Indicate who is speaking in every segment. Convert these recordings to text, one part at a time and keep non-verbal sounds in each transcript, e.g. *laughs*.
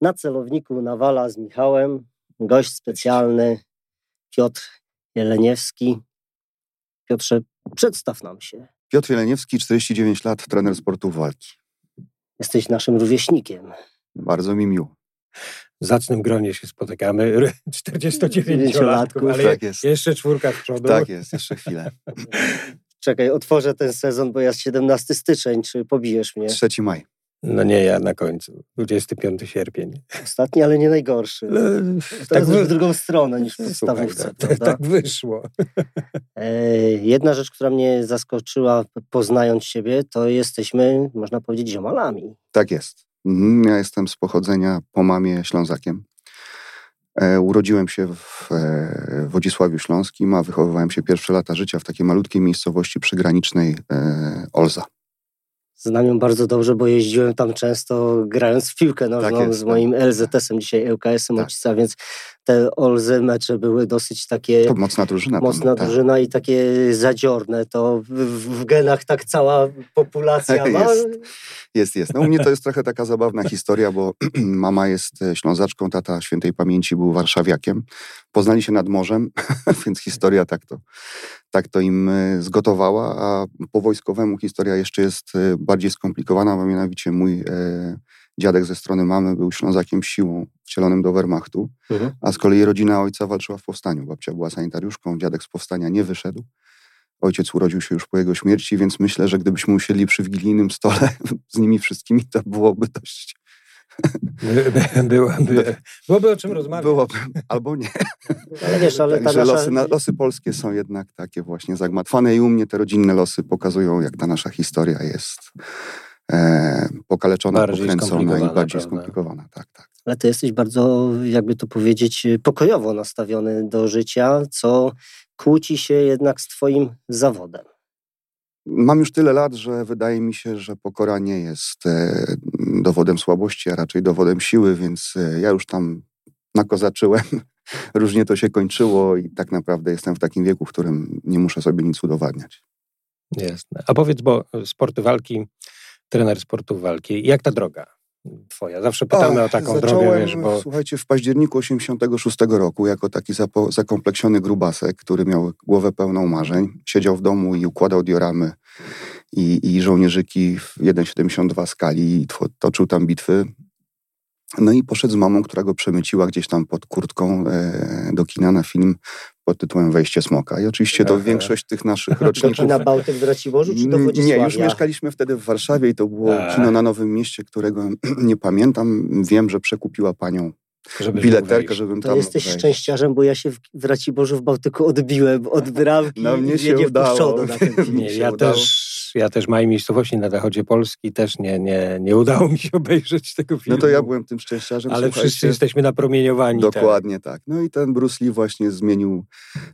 Speaker 1: Na celowniku Nawala z Michałem, gość specjalny Piotr Jeleniewski. Piotrze, przedstaw nam się.
Speaker 2: Piotr Jeleniewski, 49 lat, trener sportu walki.
Speaker 1: Jesteś naszym rówieśnikiem.
Speaker 2: Bardzo mi miło.
Speaker 3: W zacnym gronie się spotykamy, *laughs* 49-latków, ale
Speaker 2: Tak jest.
Speaker 3: jeszcze czwórka w przodu.
Speaker 2: Tak jest, jeszcze chwilę. *laughs*
Speaker 1: Czekaj, otworzę ten sezon, bo jest 17 styczeń. Czy pobijesz mnie?
Speaker 2: 3 maj.
Speaker 3: No nie, ja na końcu. 25 sierpień.
Speaker 1: Ostatni, ale nie najgorszy. Teraz
Speaker 3: tak,
Speaker 1: już w drugą stronę niż w podstawówce.
Speaker 3: tak,
Speaker 1: prawda?
Speaker 3: tak wyszło.
Speaker 1: E, Jedna rzecz, która mnie zaskoczyła, poznając Ciebie, to jesteśmy, można powiedzieć, ziomalami.
Speaker 2: Tak jest. Mhm, Ja jestem z pochodzenia po mamie Ślązakiem. E, urodziłem się w e, Wodzisławiu Śląskim, a wychowywałem się pierwsze lata życia w takiej malutkiej miejscowości przygranicznej Olza.
Speaker 1: Znam ją bardzo dobrze, bo jeździłem tam często grając w piłkę nożną
Speaker 2: Tak jest,
Speaker 1: z moim
Speaker 2: tak.
Speaker 1: LZS-em, dzisiaj ŁKS-em
Speaker 2: Tak.
Speaker 1: Ocica, więc te Olzy mecze były dosyć takie
Speaker 2: To mocna drużyna. tam,
Speaker 1: mocna
Speaker 2: tak.
Speaker 1: drużyna i takie zadziorne. To w, w genach tak cała populacja ma.
Speaker 2: Jest. Jest, jest. No u mnie to jest trochę taka zabawna historia, bo *clears throat* mama jest e, Ślązaczką, tata świętej pamięci był warszawiakiem. Poznali się nad morzem, *laughs* więc historia tak to, tak to im e, zgotowała, a po wojskowemu historia jeszcze jest e, bardziej skomplikowana, bo mianowicie mój e, dziadek ze strony mamy był Ślązakiem siłą wcielonym do Wehrmachtu,
Speaker 1: Mhm.
Speaker 2: a z kolei rodzina ojca walczyła w powstaniu. Babcia była sanitariuszką, dziadek z powstania nie wyszedł. Ojciec urodził się już po jego śmierci, więc myślę, że gdybyśmy usiedli przy wigilijnym stole *laughs* z nimi wszystkimi, to byłoby dość.
Speaker 3: By, by, byłoby, byłoby o czym rozmawiać.
Speaker 2: Byłoby, albo nie.
Speaker 1: Ale wiesz, ale ta
Speaker 2: Także
Speaker 1: nasza...
Speaker 2: losy, losy polskie są jednak takie właśnie zagmatwane i u mnie te rodzinne losy pokazują, jak ta nasza historia jest e, pokaleczona,
Speaker 3: Bardziej
Speaker 2: pokręcona i bardziej
Speaker 3: prawda?
Speaker 2: skomplikowana. Tak, tak.
Speaker 1: Ale ty jesteś bardzo, jakby to powiedzieć, pokojowo nastawiony do życia, co kłóci się jednak z twoim zawodem.
Speaker 2: Mam już tyle lat, że wydaje mi się, że pokora nie jest e, dowodem słabości, a raczej dowodem siły, więc e, ja już tam nakozaczyłem. *laughs* Różnie to się kończyło i tak naprawdę jestem w takim wieku, w którym nie muszę sobie nic udowadniać.
Speaker 3: Jasne. A powiedz, bo sporty walki, trener sportów walki, jak ta droga twoja? Zawsze pytamy o taką drogę,
Speaker 2: zacząłem,
Speaker 3: wiesz, bo
Speaker 2: Słuchajcie, w październiku 86 roku jako taki zapo- zakompleksiony grubasek, który miał głowę pełną marzeń, siedział w domu i układał dioramy i, i żołnierzyki w 1,72 skali i two- toczył tam bitwy. No i poszedł z mamą, która go przemyciła gdzieś tam pod kurtką e, do kina na film pod tytułem Wejście Smoka. I oczywiście to
Speaker 3: Aha.
Speaker 2: większość tych naszych *laughs* roczników...
Speaker 1: kina Bałtyk w Raciborzu czy do
Speaker 2: Nie, już mieszkaliśmy wtedy w Warszawie i to było
Speaker 3: A.
Speaker 2: kino na Nowym Mieście, którego *clears throat* nie pamiętam. Wiem, że przekupiła panią
Speaker 3: mógł
Speaker 2: bileterkę, żebym
Speaker 1: To
Speaker 2: tam
Speaker 1: jesteś
Speaker 2: wejść.
Speaker 1: szczęściarzem, bo ja się w, w Raciborzu w Bałtyku odbiłem od bramki
Speaker 2: No, mnie się
Speaker 1: nie
Speaker 2: udało.
Speaker 1: na ten *laughs* film.
Speaker 3: Nie, ja
Speaker 2: udało.
Speaker 3: też, ja też małej miejscowości na zachodzie Polski też nie, nie, nie udało mi się obejrzeć tego filmu.
Speaker 2: No to ja byłem tym szczęściarzem.
Speaker 3: Ale
Speaker 2: słuchajcie.
Speaker 3: wszyscy jesteśmy napromieniowani. tak.
Speaker 2: Dokładnie tak. No i ten Bruce Lee właśnie zmienił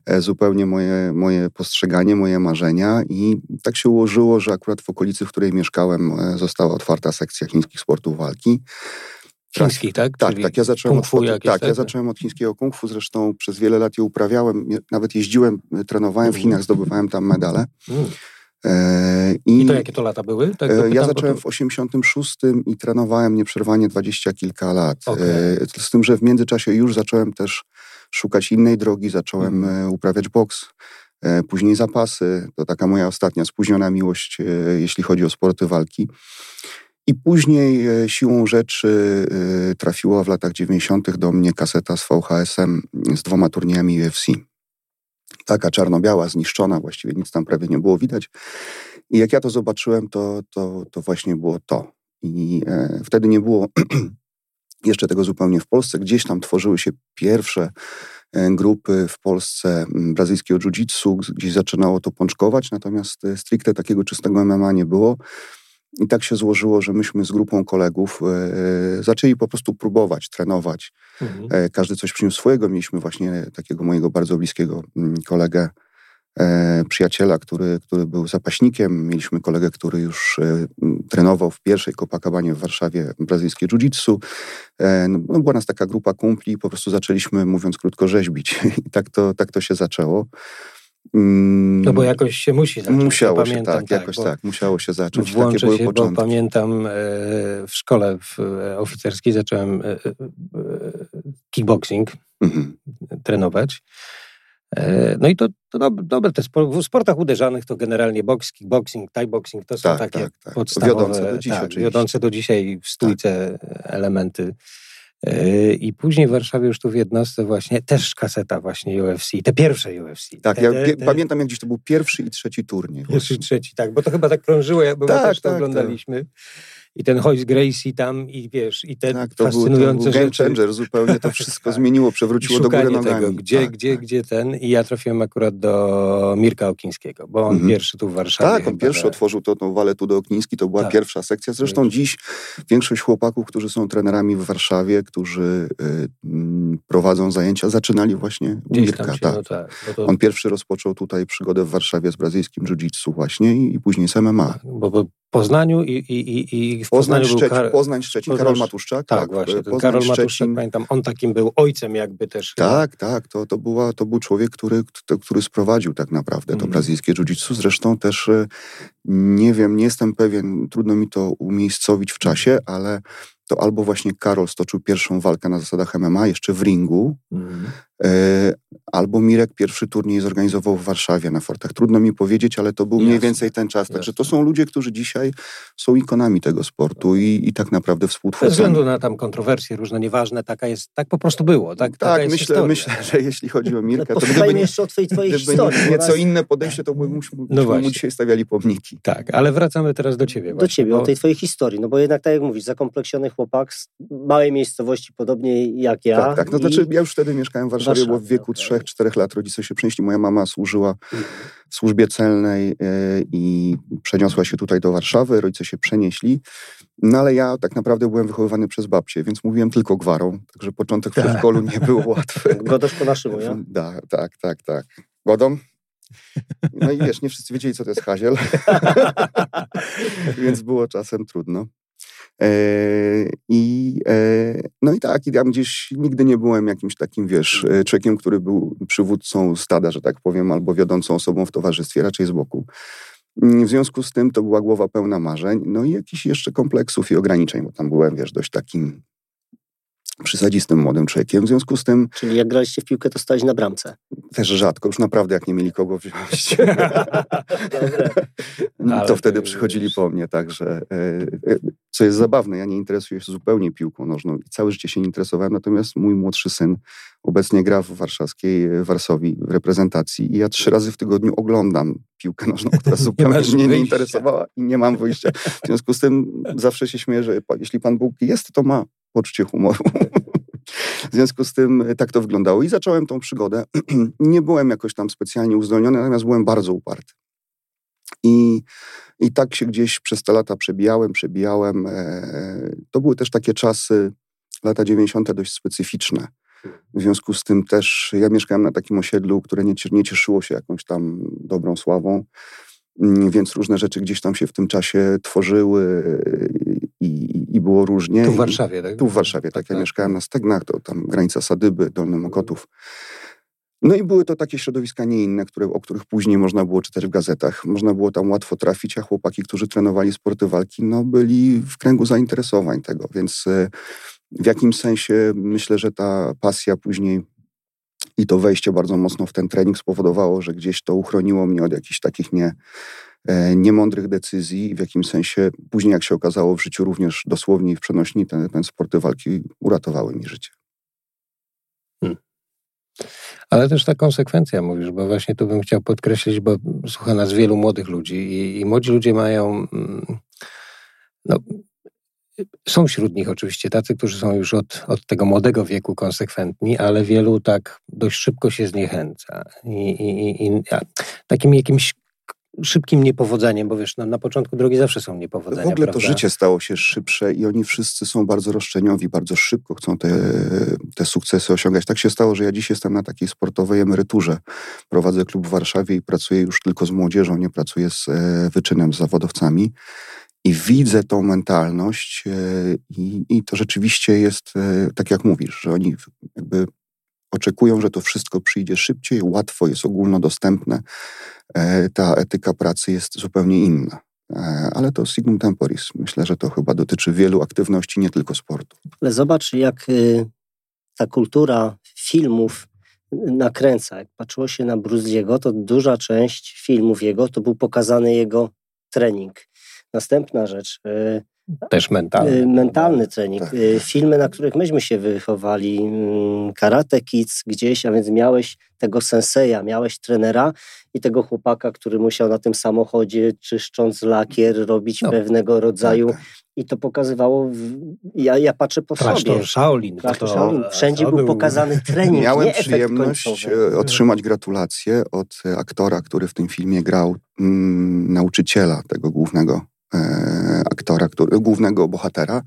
Speaker 2: e, zupełnie moje, moje postrzeganie, moje marzenia i tak się ułożyło, że akurat w okolicy, w której mieszkałem e, została otwarta sekcja chińskich sportów walki.
Speaker 3: Chińskich, tak?
Speaker 2: Tak,
Speaker 3: Czyli
Speaker 2: tak, ja zacząłem od, tak,
Speaker 3: tak?
Speaker 2: ja zacząłem od chińskiego kung fu, zresztą przez wiele lat je uprawiałem, nawet jeździłem, e, trenowałem w
Speaker 3: Mhm.
Speaker 2: Chinach, zdobywałem tam medale.
Speaker 3: Mm.
Speaker 2: E,
Speaker 3: I to jakie to lata były? Tak
Speaker 2: E, Ja zacząłem
Speaker 3: to-
Speaker 2: w 86 i trenowałem nieprzerwanie dwadzieścia kilka lat. E, Z tym, że w międzyczasie już zacząłem też szukać innej drogi, zacząłem e, uprawiać boks, później zapasy. To taka moja ostatnia spóźniona miłość, jeśli chodzi o sporty walki. I później siłą rzeczy trafiła w latach 90. do mnie kaseta z VHS-em z dwoma turniejami UFC. Taka czarno-biała, zniszczona, właściwie nic tam prawie nie było widać. I jak ja to zobaczyłem, to, to, to właśnie było to. I e, wtedy nie było *clears throat* jeszcze tego zupełnie w Polsce. Gdzieś tam tworzyły się pierwsze e, grupy w Polsce brazylijskiego jiu-jitsu, gdzieś zaczynało to pączkować, natomiast e, stricte takiego czystego MMA nie było. I tak się złożyło, że myśmy z grupą kolegów e, zaczęli po prostu próbować, trenować.
Speaker 3: Mhm.
Speaker 2: E, Każdy coś przyniósł swojego. Mieliśmy właśnie takiego mojego bardzo bliskiego mm, kolegę, e, przyjaciela, który, który był zapaśnikiem. Mieliśmy kolegę, który już trenował w pierwszej Copacabanie w Warszawie brazylijskie jiu-jitsu. No, no, była nas taka grupa kumpli i po prostu zaczęliśmy, mówiąc krótko, rzeźbić. *laughs* I tak to, tak to się zaczęło.
Speaker 3: Mm, no bo jakoś się musi zacząć.
Speaker 2: Musiało się, pamiętam, tak, tak, jakoś tak, musiało się zacząć.
Speaker 3: Włączę Takie były się, początki. bo pamiętam e, w szkole w e, oficerskiej zacząłem e, kickboxing mhm. trenować. No i to, to dobre, te w sportach uderzanych to generalnie boks, kickboxing, thai boxing to są tak, takie tak, tak. podstawowe, wiodące do, dziś, tak, wiodące do dzisiaj w stójce tak. elementy I później w Warszawie już tu w jednostce właśnie też kaseta właśnie UFC, te pierwsze UFC.
Speaker 2: Tak, te, ja te, te... pamiętam jak gdzieś to był pierwszy i trzeci turniej.
Speaker 3: Pierwszy i trzeci, tak, bo to chyba tak krążyło, bo tak, my też to tak, oglądaliśmy. Tak. I ten Hoyce Gracie tam i wiesz, i te tak, to fascynujące był, to był
Speaker 2: changer, zupełnie to *laughs* wszystko tak. zmieniło, przewróciło do góry nogami. Tego,
Speaker 3: gdzie, tak, gdzie, tak. gdzie ten i ja trafiłem akurat do Mirka Okińskiego, bo on mhm. pierwszy tu w Warszawie.
Speaker 2: Tak, on pierwszy otworzył to, tą walę tu do Okiński, to była tak. pierwsza sekcja. Zresztą dziś większość chłopaków, którzy są trenerami w Warszawie, którzy y, prowadzą zajęcia, zaczynali właśnie u Mirka. Się, tak. No tak to... On pierwszy rozpoczął tutaj przygodę w Warszawie z brazylijskim jiu-jitsu właśnie i, i później z MMA.
Speaker 3: Bo, bo Poznaniu i, i, i w
Speaker 2: Poznań, Poznaniu Szczecin, był Poznań, Szczecin, Karol Matuszczak.
Speaker 3: Tak, tak właśnie, Poznań, Karol Matuszczak, Szczecin. pamiętam, on takim był ojcem jakby też.
Speaker 2: Tak, chyba. tak, to, to, była, to był człowiek, który, który sprowadził tak naprawdę to mhm. brazylijskie jiu-jitsu. Zresztą też e, nie wiem, nie jestem pewien, trudno mi to umiejscowić w czasie, ale to albo właśnie Karol stoczył pierwszą walkę na zasadach MMA, jeszcze w ringu, mm. albo Mirek pierwszy turniej zorganizował w Warszawie na Fortach. Trudno mi powiedzieć, ale to był Jasne. mniej więcej ten czas. Jasne. Także to są ludzie, którzy dzisiaj są ikonami tego sportu i, i tak naprawdę współtworzą.
Speaker 3: Bez względu na tam kontrowersje różne, nieważne, taka jest, tak po prostu było. Tak, tak
Speaker 2: myślę, myślę, że jeśli chodzi o *laughs* Mirka,
Speaker 1: no,
Speaker 2: to
Speaker 1: gdyby, jeszcze o twojej, twojej historii.
Speaker 2: nieco inne podejście, to byśmy no mu dzisiaj stawiali pomniki.
Speaker 3: Tak, ale wracamy teraz do ciebie.
Speaker 1: Do właśnie, ciebie, bo... o tej twojej historii. No bo jednak, tak jak mówisz, zakompleksiony chłopak z małej miejscowości, podobnie jak ja.
Speaker 2: Tak, tak. No i... znaczy ja już wtedy mieszkałem w Warszawie, Warszawie bo w wieku okay. 3-4 lat rodzice się przenieśli. Moja mama służyła w służbie celnej e, i przeniosła się tutaj do Warszawy. Rodzice się przenieśli. No ale ja tak naprawdę byłem wychowywany przez babcię, więc mówiłem tylko gwarą. Także początek w przedszkolu nie był łatwy. *laughs*
Speaker 1: Godosz po naszemu, ja? *laughs*
Speaker 2: Da, tak, tak, tak. Godą? No i wiesz, nie wszyscy wiedzieli, co to jest haziel. *laughs* Więc było czasem trudno. E, I, e, no i tak, i tam gdzieś nigdy nie byłem jakimś takim, wiesz, e, człowiekiem, który był przywódcą stada, że tak powiem, albo wiodącą osobą w towarzystwie, raczej z boku. W związku z tym to była głowa pełna marzeń, no i jakichś jeszcze kompleksów i ograniczeń, bo tam byłem, wiesz, dość takim przysadzistym młodym człowiekiem. W związku z tym...
Speaker 1: Czyli jak graliście w piłkę, to stałeś na bramce?
Speaker 2: Też rzadko, już naprawdę jak nie mieli kogo wziąć. *laughs* *laughs* to wtedy przychodzili po mnie, także e, e, co jest zabawne, ja nie interesuję się zupełnie piłką nożną i całe życie się nie interesowałem, natomiast mój młodszy syn obecnie gra w warszawskiej e, Warszawie w reprezentacji i ja trzy razy w tygodniu oglądam piłkę nożną, która *laughs* zupełnie mnie nie interesowała i nie mam wyjścia. W związku z tym zawsze się śmieję, że jeśli Pan Bóg jest, to ma poczucie humoru. *laughs* W związku z tym e, tak to wyglądało i zacząłem tą przygodę. *clears throat* nie byłem jakoś tam specjalnie uzdolniony, natomiast byłem bardzo uparty. I, I tak się gdzieś przez te lata przebijałem, przebijałem. E, to były też takie czasy, lata 90. dość specyficzne. W związku z tym też ja mieszkałem na takim osiedlu, które nie, nie cieszyło się jakąś tam dobrą sławą, mm, więc różne rzeczy gdzieś tam się w tym czasie tworzyły i, i było różnie.
Speaker 3: Tu w Warszawie, tak?
Speaker 2: Tu w Warszawie, tak. tak ja tak. mieszkałem na Stegnach, to tam granica Sadyby, Dolny Mokotów. No i były to takie środowiska nie inne, które, o których później można było czytać w gazetach. Można było tam łatwo trafić, a chłopaki, którzy trenowali sporty walki, no byli w kręgu zainteresowań tego, więc e, w jakimś sensie myślę, że ta pasja później i to wejście bardzo mocno w ten trening spowodowało, że gdzieś to uchroniło mnie od jakichś takich nie, niemądrych decyzji i w jakimś sensie później, jak się okazało w życiu również dosłownie i w przenośni, ten, ten sporty walki uratowały mi życie. Hmm.
Speaker 3: Ale też ta konsekwencja mówisz, bo właśnie tu bym chciał podkreślić, bo słucha nas wielu młodych ludzi i, i młodzi ludzie mają mm, no, są wśród nich oczywiście tacy, którzy są już od, od tego młodego wieku konsekwentni, ale wielu tak dość szybko się zniechęca. I, i, i takim jakimś szybkim niepowodzeniem, bo wiesz, no, na początku drogi zawsze są niepowodzenia.
Speaker 2: W ogóle prawda? to życie stało się szybsze i oni wszyscy są bardzo roszczeniowi, bardzo szybko chcą te, te sukcesy osiągać. Tak się stało, że ja dziś jestem na takiej sportowej emeryturze. Prowadzę klub w Warszawie i pracuję już tylko z młodzieżą, nie pracuję z e, wyczynem, z zawodowcami. I widzę tą mentalność e, i, i to rzeczywiście jest, e, tak jak mówisz, że oni jakby oczekują, że to wszystko przyjdzie szybciej, łatwo, jest ogólnodostępne. E, ta etyka pracy jest zupełnie inna. E, ale to signum temporis. Myślę, że to chyba dotyczy wielu aktywności, nie tylko sportu.
Speaker 1: Ale zobacz, jak y, ta kultura filmów nakręca. Jak patrzyło się na Bruziego, to duża część filmów jego to był pokazany jego trening. Następna rzecz. Y,
Speaker 3: Też mentalny.
Speaker 1: Y, mentalny trening. Tak. Filmy, na których myśmy się wychowali, mm, Karate Kids gdzieś, a więc miałeś tego senseja, miałeś trenera i tego chłopaka, który musiał na tym samochodzie, czyszcząc lakier, robić no, pewnego rodzaju tak, tak i to pokazywało, w, ja, ja patrzę po Klasztor sobie.
Speaker 3: Shaolin.
Speaker 1: Klasztor to, Shaolin. Wszędzie był, był pokazany trening,
Speaker 2: Miałem przyjemność e, otrzymać gratulacje od e, aktora, który w tym filmie grał mm, nauczyciela tego głównego aktora, który, głównego bohatera.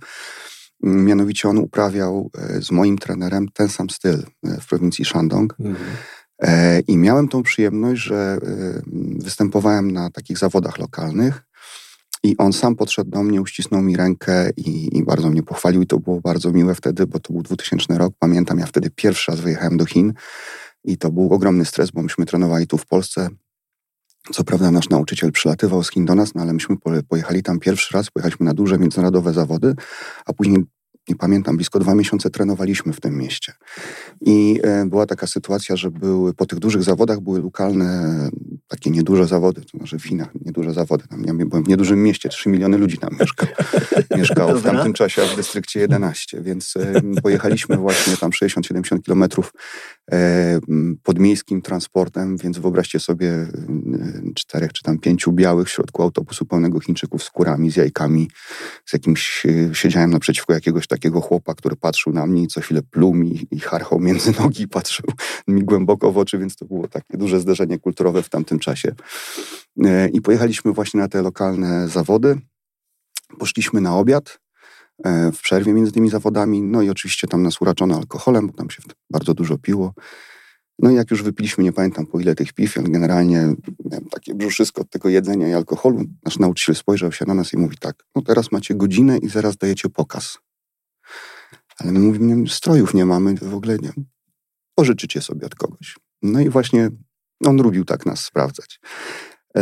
Speaker 2: Mianowicie on uprawiał e, z moim trenerem ten sam styl w prowincji Shandong. Mhm. I miałem tą przyjemność, że występowałem na takich zawodach lokalnych i on sam podszedł do mnie, uścisnął mi rękę i, i, bardzo mnie pochwalił. I to było bardzo miłe wtedy, bo to był 2000 rok. Pamiętam, ja wtedy pierwszy raz wyjechałem do Chin i to był ogromny stres, bo myśmy trenowali tu w Polsce. Co prawda nasz nauczyciel przylatywał z Chin do nas, no ale myśmy pojechali tam pierwszy raz, pojechaliśmy na duże międzynarodowe zawody, a później nie pamiętam, blisko dwa miesiące trenowaliśmy w tym mieście. I e, była taka sytuacja, że były, po tych dużych zawodach były lokalne, takie nieduże zawody, to znaczy w Chinach nieduże zawody. Tam, ja byłem w niedużym mieście, 3 miliony ludzi tam mieszkało, *laughs* mieszkało w tamtym czasie, a w dystrykcie 11, więc pojechaliśmy właśnie tam 60-70 kilometrów podmiejskim transportem, więc wyobraźcie sobie e, czterech czy tam pięciu białych w środku autobusu pełnego Chińczyków z kurami, z jajkami, z jakimś, e, siedziałem naprzeciwko jakiegoś takiego chłopa, który patrzył na mnie i co chwilę pluł mi i harchał między *laughs* nogi i patrzył mi głęboko w oczy, więc to było takie duże zderzenie kulturowe w tamtym czasie. E, I pojechaliśmy właśnie na te lokalne zawody. Poszliśmy na obiad e, w przerwie między tymi zawodami, no i oczywiście tam nas uraczono alkoholem, bo tam się bardzo dużo piło. No i jak już wypiliśmy, nie pamiętam po ile tych piw, ale generalnie miałem takie brzuszysko od tego jedzenia i alkoholu. Nasz nauczyciel spojrzał się na nas i mówi tak, no teraz macie godzinę i zaraz dajecie pokaz. Ale my mówimy, strojów nie mamy, w ogóle nie. Pożyczycie sobie od kogoś. No i właśnie on lubił tak nas sprawdzać.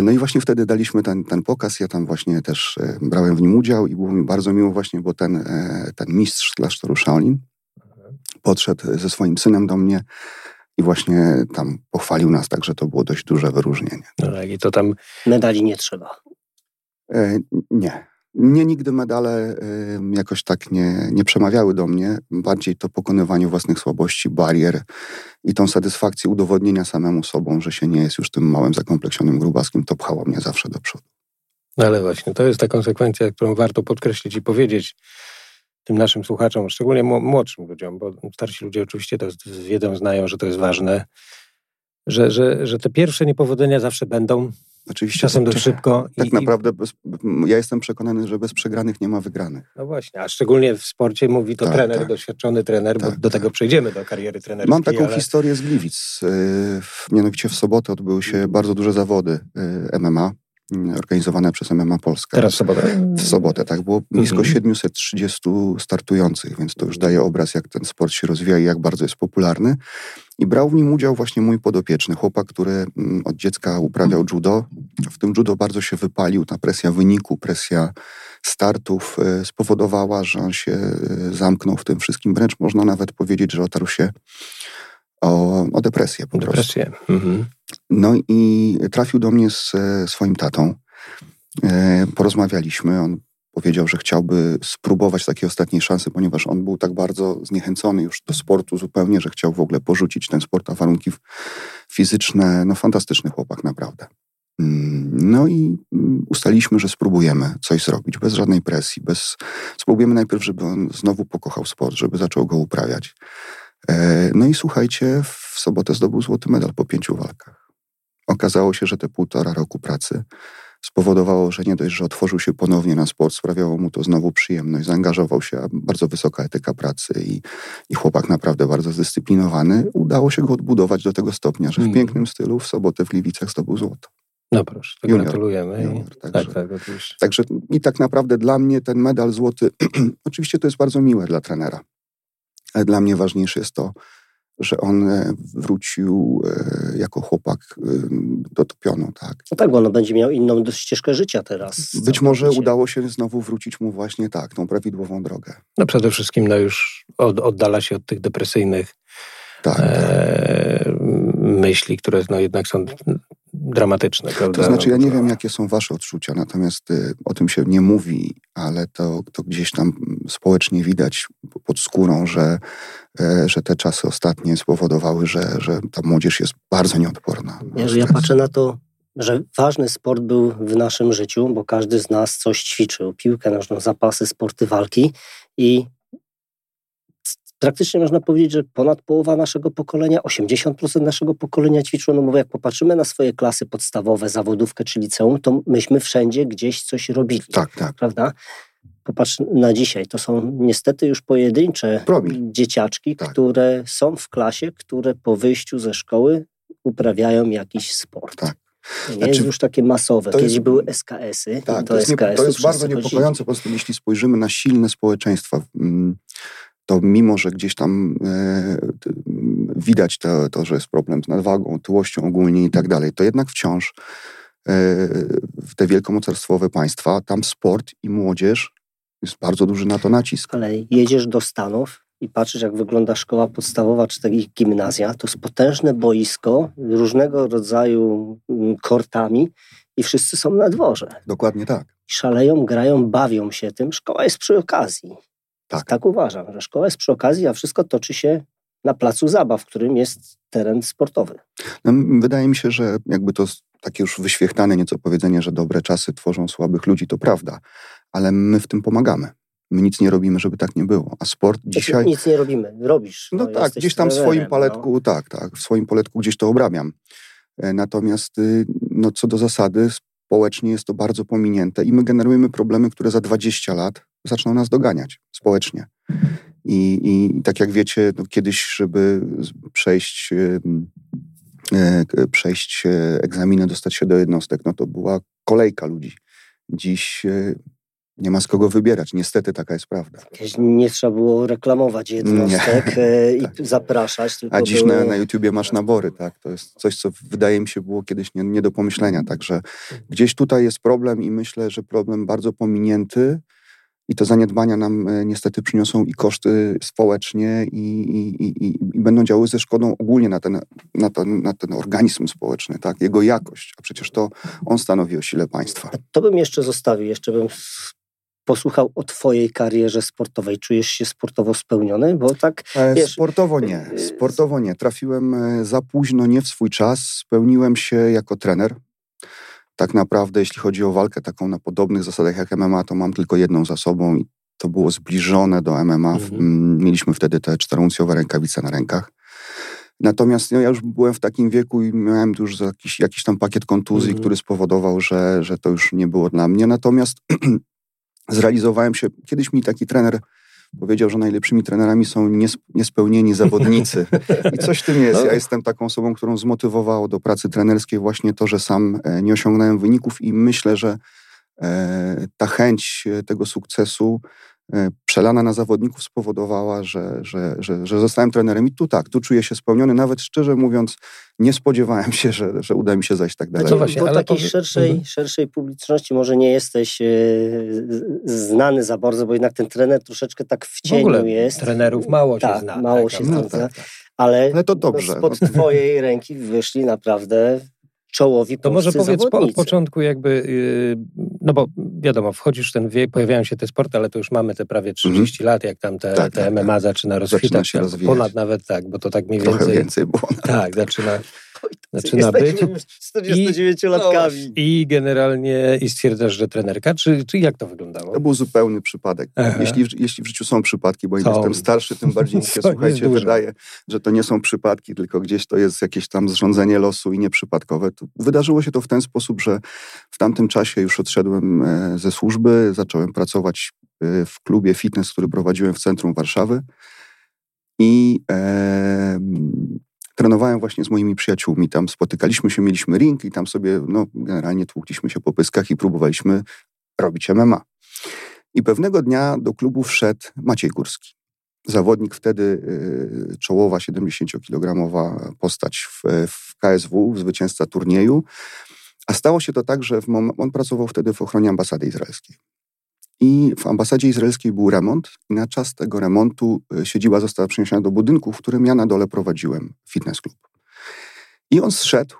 Speaker 2: No i właśnie wtedy daliśmy ten, ten pokaz, ja tam właśnie też e, brałem w nim udział i było mi bardzo miło właśnie, bo ten, e, ten mistrz klasztoru Shaolin podszedł ze swoim synem do mnie i właśnie tam pochwalił nas, także to było dość duże wyróżnienie.
Speaker 3: No tak, i to tam...
Speaker 1: Medali nie trzeba.
Speaker 2: E, nie. Mnie nigdy medale jakoś tak nie, nie przemawiały do mnie. Bardziej to pokonywanie własnych słabości, barier i tą satysfakcję udowodnienia samemu sobą, że się nie jest już tym małym, zakompleksionym grubaskiem, to pchało mnie zawsze do przodu.
Speaker 3: No ale właśnie, to jest ta konsekwencja, którą warto podkreślić i powiedzieć tym naszym słuchaczom, szczególnie młodszym ludziom, bo starsi ludzie oczywiście to wiedzą znają, że to jest ważne, że, że, że te pierwsze niepowodzenia zawsze będą, Oczywiście. Czasem dość szybko.
Speaker 2: Tak i, naprawdę bez, ja jestem przekonany, że bez przegranych nie ma wygranych.
Speaker 3: No właśnie, a szczególnie w sporcie mówi to tak, trener, tak. doświadczony trener, tak, bo do tego tak. przejdziemy, do kariery trenerskiej.
Speaker 2: Mam taką ale... historię z Gliwic. Yy, mianowicie w sobotę odbyły się bardzo duże zawody yy, MMA mm, organizowane przez MMA Polska.
Speaker 3: Teraz w sobotę?
Speaker 2: W sobotę, tak. Było blisko mhm. 730 startujących, więc to już daje obraz, jak ten sport się rozwija i jak bardzo jest popularny. I brał w nim udział właśnie mój podopieczny, chłopak, który mm, od dziecka uprawiał judo. W tym judo bardzo się wypalił. Ta presja wyniku, presja startów e, spowodowała, że on się e, zamknął w tym wszystkim. Wręcz można nawet powiedzieć, że otarł się o, o depresję po depresję. prostu. Mhm. No i trafił do mnie z e, swoim tatą. Porozmawialiśmy. On powiedział, że chciałby spróbować takiej ostatniej szansy, ponieważ on był tak bardzo zniechęcony już do sportu zupełnie, że chciał w ogóle porzucić ten sport, a warunki fizyczne, no fantastyczny chłopak naprawdę. Mm, no i mm, ustaliliśmy, że spróbujemy coś zrobić bez żadnej presji, bez... spróbujemy najpierw, żeby on znowu pokochał sport, żeby zaczął go uprawiać. E, no i słuchajcie, w sobotę zdobył złoty medal po pięciu walkach. Okazało się, że te półtora roku pracy spowodowało, że nie dość, że otworzył się ponownie na sport, sprawiało mu to znowu przyjemność, zaangażował się, a bardzo wysoka etyka pracy i, i chłopak naprawdę bardzo zdyscyplinowany. Udało się go odbudować do tego stopnia, że w mm. pięknym stylu w sobotę w Gliwicach zdobył złoto.
Speaker 3: No proszę, to junior, gratulujemy. Junior,
Speaker 2: także, tak, tak, oczywiście. Także i tak naprawdę dla mnie ten medal złoty, *clears throat* oczywiście to jest bardzo miłe dla trenera, ale dla mnie ważniejsze jest to, że on e, wrócił e, jako chłopak e, do topionu, tak.
Speaker 1: No tak, bo on będzie miał inną ścieżkę życia teraz.
Speaker 2: Być może udało się znowu wrócić mu właśnie tak, tą prawidłową drogę.
Speaker 3: No przede wszystkim no już od, oddala się od tych depresyjnych tak, e, tak. myśli, które no jednak są dramatyczne. Prawda?
Speaker 2: To znaczy, ja nie wiem, jakie są wasze odczucia, natomiast y, o tym się nie mówi, ale to, to gdzieś tam społecznie widać pod skórą, że, e, że te czasy ostatnie spowodowały, że, że ta młodzież jest bardzo nieodporna.
Speaker 1: Ja, że ja patrzę na to, że ważny sport był w naszym życiu, bo każdy z nas coś ćwiczył. Piłkę nożną, zapasy, sporty walki i praktycznie można powiedzieć, że ponad połowa naszego pokolenia, 80% naszego pokolenia ćwiczyło. No mówię, jak popatrzymy na swoje klasy podstawowe, zawodówkę czy liceum, to myśmy wszędzie gdzieś coś robili.
Speaker 2: Tak, tak.
Speaker 1: Prawda? Popatrz na dzisiaj, to są niestety już pojedyncze Promil. dzieciaczki, tak. które są w klasie, które po wyjściu ze szkoły uprawiają jakiś sport. Tak. nie znaczy, jest już takie masowe. Kiedyś jest, były SKS-y.
Speaker 2: Tak, to, jest, SKS to jest bardzo niepokojące, po prostu jeśli spojrzymy na silne społeczeństwa, mm, to mimo, że gdzieś tam e, widać to, to, że jest problem z nadwagą, tyłością ogólnie i tak dalej, to jednak wciąż e, w te wielkomocarstwowe państwa, tam sport i młodzież jest bardzo duży na to nacisk.
Speaker 1: Ale jedziesz do Stanów i patrzysz, jak wygląda szkoła podstawowa czy takich gimnazja, to jest potężne boisko różnego rodzaju mm, kortami i wszyscy są na dworze.
Speaker 2: Dokładnie tak.
Speaker 1: Szaleją, grają, bawią się tym. Szkoła jest przy okazji. Tak. tak uważam, że szkoła jest przy okazji, a wszystko toczy się na placu zabaw, w którym jest teren sportowy.
Speaker 2: No, wydaje mi się, że jakby to takie już wyświechtane nieco powiedzenie, że dobre czasy tworzą słabych ludzi, to prawda, ale my w tym pomagamy. My nic nie robimy, żeby tak nie było. A sport znaczy, dzisiaj.
Speaker 1: Nic nie robimy, robisz.
Speaker 2: No, no tak, gdzieś tam w swoim paletku, no. tak, tak, w swoim poletku gdzieś to obrabiam. E, natomiast y, no, co do zasady, społecznie jest to bardzo pominięte i my generujemy problemy, które za 20 lat zaczną nas doganiać społecznie. I, i tak jak wiecie, no kiedyś, żeby przejść, e, przejść egzaminy, dostać się do jednostek, no to była kolejka ludzi. Dziś e, nie ma z kogo wybierać. Niestety taka jest prawda.
Speaker 1: Nie trzeba było reklamować jednostek nie. E, *laughs* i tak. zapraszać.
Speaker 2: A dziś było... na, na YouTubie masz nabory, tak? To jest coś, co wydaje mi się było kiedyś nie, nie do pomyślenia. Także gdzieś tutaj jest problem i myślę, że problem bardzo pominięty, i te zaniedbania nam e, niestety przyniosą i koszty społecznie i, i, i, i będą działały ze szkodą ogólnie na ten, na, ten, na ten organizm społeczny, tak? jego jakość, a przecież to on stanowi o sile państwa.
Speaker 1: To bym jeszcze zostawił, jeszcze bym posłuchał o twojej karierze sportowej. Czujesz się sportowo spełniony? Bo tak,
Speaker 2: e, wiesz, sportowo nie, e, sportowo nie. Trafiłem za późno, nie w swój czas. Spełniłem się jako trener tak naprawdę, jeśli chodzi o walkę taką na podobnych zasadach jak MMA, to mam tylko jedną za sobą i to było zbliżone do MMA. Mhm. Mieliśmy wtedy te czterouncjowe rękawice na rękach. Natomiast no, ja już byłem w takim wieku i miałem już jakiś, jakiś tam pakiet kontuzji, mhm. który spowodował, że, że to już nie było dla mnie. Natomiast *clears throat* zrealizowałem się. Kiedyś mi taki trener powiedział, że najlepszymi trenerami są niespełnieni *laughs* zawodnicy. I coś w tym jest. Ja no. jestem taką osobą, którą zmotywowało do pracy trenerskiej właśnie to, że sam e, nie osiągnąłem wyników i myślę, że e, ta chęć tego sukcesu przelana na zawodników spowodowała, że, że, że, że zostałem trenerem. I tu tak, tu czuję się spełniony. Nawet szczerze mówiąc, nie spodziewałem się, że, że uda mi się zajść tak dalej.
Speaker 1: No właśnie, Bo takiej powie... szerszej, mhm. szerszej publiczności może nie jesteś e, znany za bardzo, bo jednak ten trener troszeczkę tak w cieniu w ogóle jest.
Speaker 3: trenerów mało się tak, zna.
Speaker 1: Mało tak, się no, zna. Tak, tak. Ale, ale to dobrze. spod no. twojej *laughs* ręki wyszli naprawdę czołowi To może powiedz po,
Speaker 3: od początku jakby, yy, no bo wiadomo, wchodzisz w ten wiek, pojawiają się te sporty, ale to już mamy te prawie 30 mm. lat, jak tam te, tak, te tak, MMA tak. zaczyna rozkwitać. Zaczyna się ponad nawet tak, bo to tak mniej
Speaker 2: Trochę
Speaker 3: więcej...
Speaker 2: więcej było.
Speaker 3: Tak, zaczyna zaczyna być.
Speaker 1: 49-latkami.
Speaker 3: I, I, generalnie i stwierdzasz, że trenerka, czy, czy jak to wyglądało?
Speaker 2: To był zupełny przypadek. Jeśli, jeśli w życiu są przypadki, bo im jestem starszy, tym bardziej mi *laughs* się, słuchajcie, wydaje, że to nie są przypadki, tylko gdzieś to jest jakieś tam zrządzenie losu i nieprzypadkowe. To wydarzyło się to w ten sposób, że w tamtym czasie już odszedłem e, ze służby, zacząłem pracować e, w klubie fitness, który prowadziłem w centrum Warszawy. I e, trenowałem właśnie z moimi przyjaciółmi. Tam spotykaliśmy się, mieliśmy ring i tam sobie, no, generalnie tłukliśmy się po pyskach i próbowaliśmy robić MMA. I pewnego dnia do klubu wszedł Maciej Górski. zawodnik wtedy y, czołowa 70-kilogramowa postać w, w KSW, zwycięzca turnieju. A stało się to tak, że on pracował wtedy w ochronie ambasady izraelskiej. I w ambasadzie izraelskiej był remont, i na czas tego remontu y, siedziba została przeniesiona do budynku, w którym ja na dole prowadziłem fitness club. I on zszedł,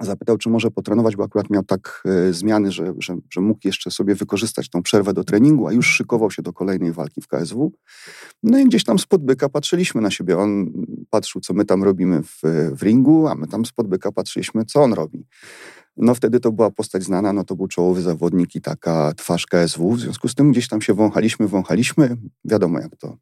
Speaker 2: zapytał, czy może potrenować, bo akurat miał tak y, zmiany, że, że, że, mógł jeszcze sobie wykorzystać tą przerwę do treningu, a już szykował się do kolejnej walki w KSW. No i gdzieś tam spod byka patrzyliśmy na siebie. On patrzył, co my tam robimy w, w ringu, a my tam spod byka patrzyliśmy, co on robi. No wtedy to była postać znana, no to był czołowy zawodnik i taka twarz KSW. W związku z tym gdzieś tam się wąchaliśmy, wąchaliśmy. Wiadomo jak to.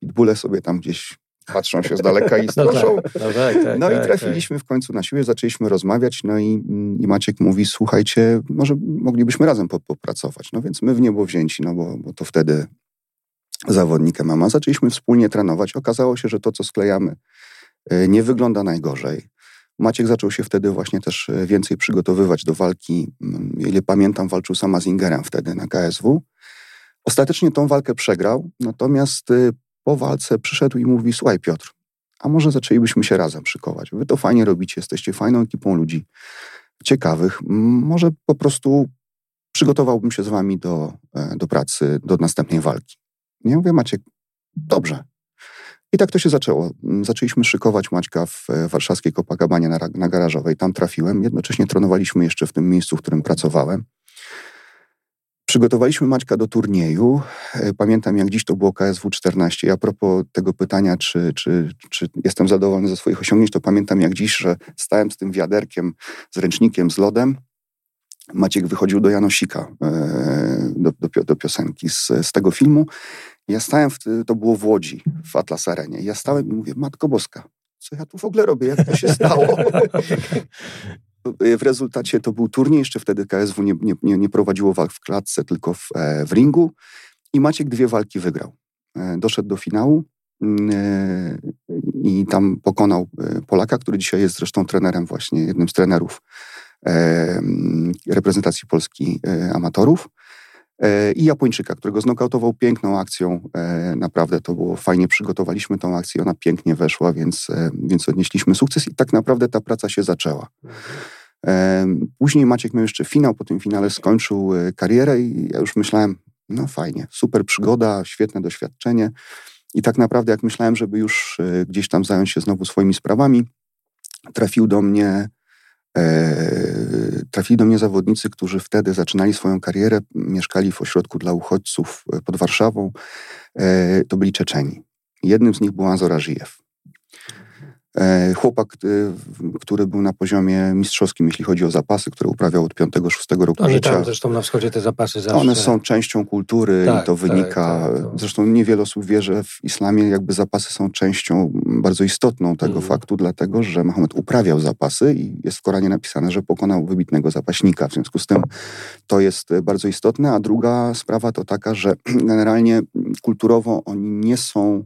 Speaker 2: Pitbulle sobie tam gdzieś patrzą się z daleka i. *laughs* No, tak, no, tak, tak, no i trafiliśmy w końcu na siłę, zaczęliśmy rozmawiać, no i, i Maciek mówi, słuchajcie, może moglibyśmy razem popracować. No więc my w niebo wzięci, no bo, bo to wtedy zawodnikiem mama. Zaczęliśmy wspólnie trenować. Okazało się, że to, co sklejamy, e, nie wygląda najgorzej. Maciek zaczął się wtedy właśnie też e, więcej przygotowywać do walki. Mm, ile pamiętam, walczył sama z Ingerem wtedy na KSW. Ostatecznie tą walkę przegrał, natomiast e, po walce przyszedł i mówi: Słuchaj, Piotr, a może zaczęlibyśmy się razem szykować? Wy to fajnie robicie, jesteście fajną ekipą ludzi ciekawych. Może po prostu przygotowałbym się z wami do, e, do pracy, do następnej walki. Nie mówię, Maciek, dobrze. I tak to się zaczęło. Mm, zaczęliśmy szykować Maćka w e, warszawskiej Copacabanie na, na garażowej. Tam trafiłem. Jednocześnie trenowaliśmy jeszcze w tym miejscu, w którym pracowałem. Przygotowaliśmy Maćka do turnieju. E, pamiętam, jak dziś to było KSW 14. A propos tego pytania, czy, czy, czy jestem zadowolony ze swoich osiągnięć, to pamiętam jak dziś, że stałem z tym wiaderkiem, z ręcznikiem, z lodem. Maciek wychodził do Janosika, e, do, do, do piosenki z, z tego filmu. Ja stałem, w, to było w Łodzi, w Atlas Arenie. Ja stałem i mówię, Matko Boska, co ja tu w ogóle robię? Jak to się stało? *laughs* w rezultacie to był turniej, jeszcze wtedy KSW nie, nie, nie prowadziło walk w klatce, tylko w, e, w ringu i Maciek dwie walki wygrał. E, doszedł do finału mm, e, i tam pokonał Polaka, który dzisiaj jest zresztą trenerem właśnie, jednym z trenerów reprezentacji Polski amatorów. I Japończyka, którego znokautował piękną akcją. Naprawdę to było fajnie, przygotowaliśmy tą akcję, ona pięknie weszła, więc, więc odnieśliśmy sukces i tak naprawdę ta praca się zaczęła. Później Maciek miał jeszcze finał, po tym finale skończył e, karierę i ja już myślałem, no fajnie, super przygoda, świetne doświadczenie. I tak naprawdę, jak myślałem, żeby już e, gdzieś tam zająć się znowu swoimi sprawami, trafił do mnie, e, trafili do mnie zawodnicy, którzy wtedy zaczynali swoją karierę, mieszkali w ośrodku dla uchodźców e, pod Warszawą. E, to byli Czeczeni. Jednym z nich był Anzor Ażyjew. E, chłopak, e, który był na poziomie mistrzowskim, jeśli chodzi o zapasy, które uprawiał od 5-6 roku
Speaker 3: Oni
Speaker 2: życia.
Speaker 3: Tam zresztą na wschodzie te zapasy zawsze...
Speaker 2: One są częścią kultury tak, i to wynika... Tak, tak, to... Zresztą niewiele osób wie, że w islamie jakby zapasy są częścią bardzo istotną tego mm. faktu, dlatego że Mahomet uprawiał zapasy i jest w Koranie napisane, że pokonał wybitnego zapaśnika. W związku z tym to jest bardzo istotne. A druga sprawa to taka, że *clears throat* generalnie kulturowo oni nie są...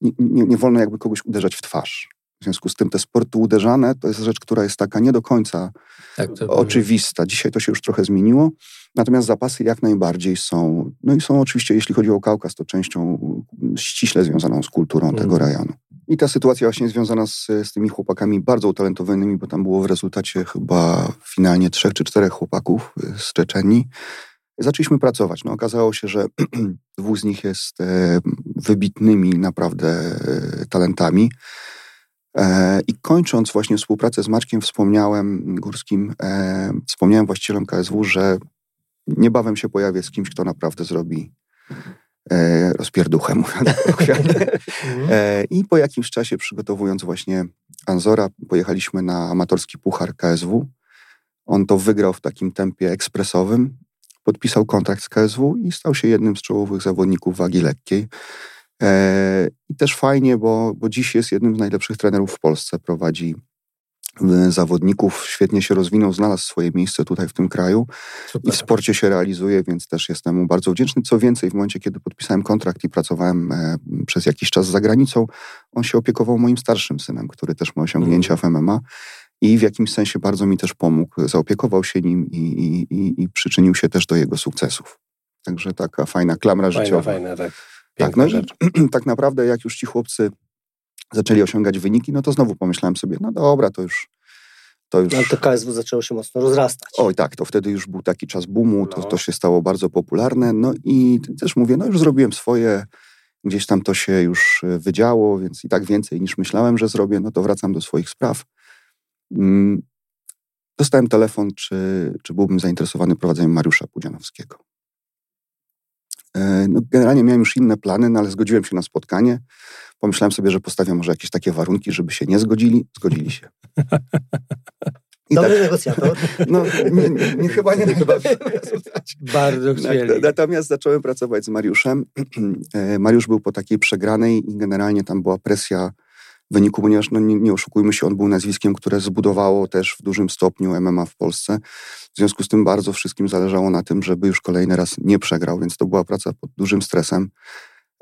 Speaker 2: Nie, nie, nie wolno jakby kogoś uderzać w twarz. W związku z tym te sporty uderzane to jest rzecz, która jest taka nie do końca tak, oczywista. Dzisiaj to się już trochę zmieniło. Natomiast zapasy jak najbardziej są, no i są oczywiście, jeśli chodzi o Kaukaz, to częścią ściśle związaną z kulturą mm. tego rejonu. I ta sytuacja właśnie związana z, z tymi chłopakami bardzo utalentowanymi, bo tam było w rezultacie chyba finalnie trzech czy czterech chłopaków z Czeczeni. Zaczęliśmy pracować. No, okazało się, że *clears throat* dwóch z nich jest e, wybitnymi naprawdę e, talentami. E, I kończąc właśnie współpracę z Maćkiem, wspomniałem Górskim, e, wspomniałem właścicielom KSW, że niebawem się pojawię z kimś, kto naprawdę zrobi e, rozpierduchę, *laughs* mówiąc e, I po jakimś czasie przygotowując właśnie Anzora, pojechaliśmy na amatorski puchar KSW. On to wygrał w takim tempie ekspresowym, podpisał kontrakt z KSW i stał się jednym z czołowych zawodników wagi lekkiej. E, I też fajnie, bo, bo dziś jest jednym z najlepszych trenerów w Polsce. Prowadzi e, zawodników, świetnie się rozwinął, znalazł swoje miejsce tutaj w tym kraju Super. i w sporcie się realizuje, więc też jestem mu bardzo wdzięczny. Co więcej, w momencie, kiedy podpisałem kontrakt i pracowałem e, przez jakiś czas za granicą, on się opiekował moim starszym synem, który też ma osiągnięcia mm. w MMA i w jakimś sensie bardzo mi też pomógł, zaopiekował się nim i, i, i, i przyczynił się też do jego sukcesów. Także taka fajna klamra fajna, życiowa.
Speaker 3: Fajna, tak.
Speaker 2: Tak, no rzecz. *clears throat* tak naprawdę jak już ci chłopcy zaczęli osiągać wyniki, no to znowu pomyślałem sobie, no dobra, to już
Speaker 1: to już... Ale to KSW zaczęło się mocno rozrastać.
Speaker 2: Oj tak, to wtedy już był taki czas boomu, to, no. to się stało bardzo popularne. No i też mówię, no już zrobiłem swoje, gdzieś tam to się już e, wydziało, więc i tak więcej niż myślałem, że zrobię, no to wracam do swoich spraw. Mm, dostałem telefon, czy, czy byłbym zainteresowany prowadzeniem Mariusza Pudzianowskiego. E, no, generalnie miałem już inne plany, no ale zgodziłem się na spotkanie. Pomyślałem sobie, że postawię może jakieś takie warunki, żeby się nie zgodzili. Zgodzili się.
Speaker 1: I Dobry tak, negocjator.
Speaker 2: No, nie, nie, nie chyba nie *laughs* chyba *laughs*
Speaker 3: Bardzo chcieli.
Speaker 2: Natomiast zacząłem pracować z Mariuszem. E, Mariusz był po takiej przegranej i generalnie tam była presja wyniku, ponieważ no, nie, nie oszukujmy się, on był nazwiskiem, które zbudowało też w dużym stopniu MMA w Polsce. W związku z tym bardzo wszystkim zależało na tym, żeby już kolejny raz nie przegrał, więc to była praca pod dużym stresem.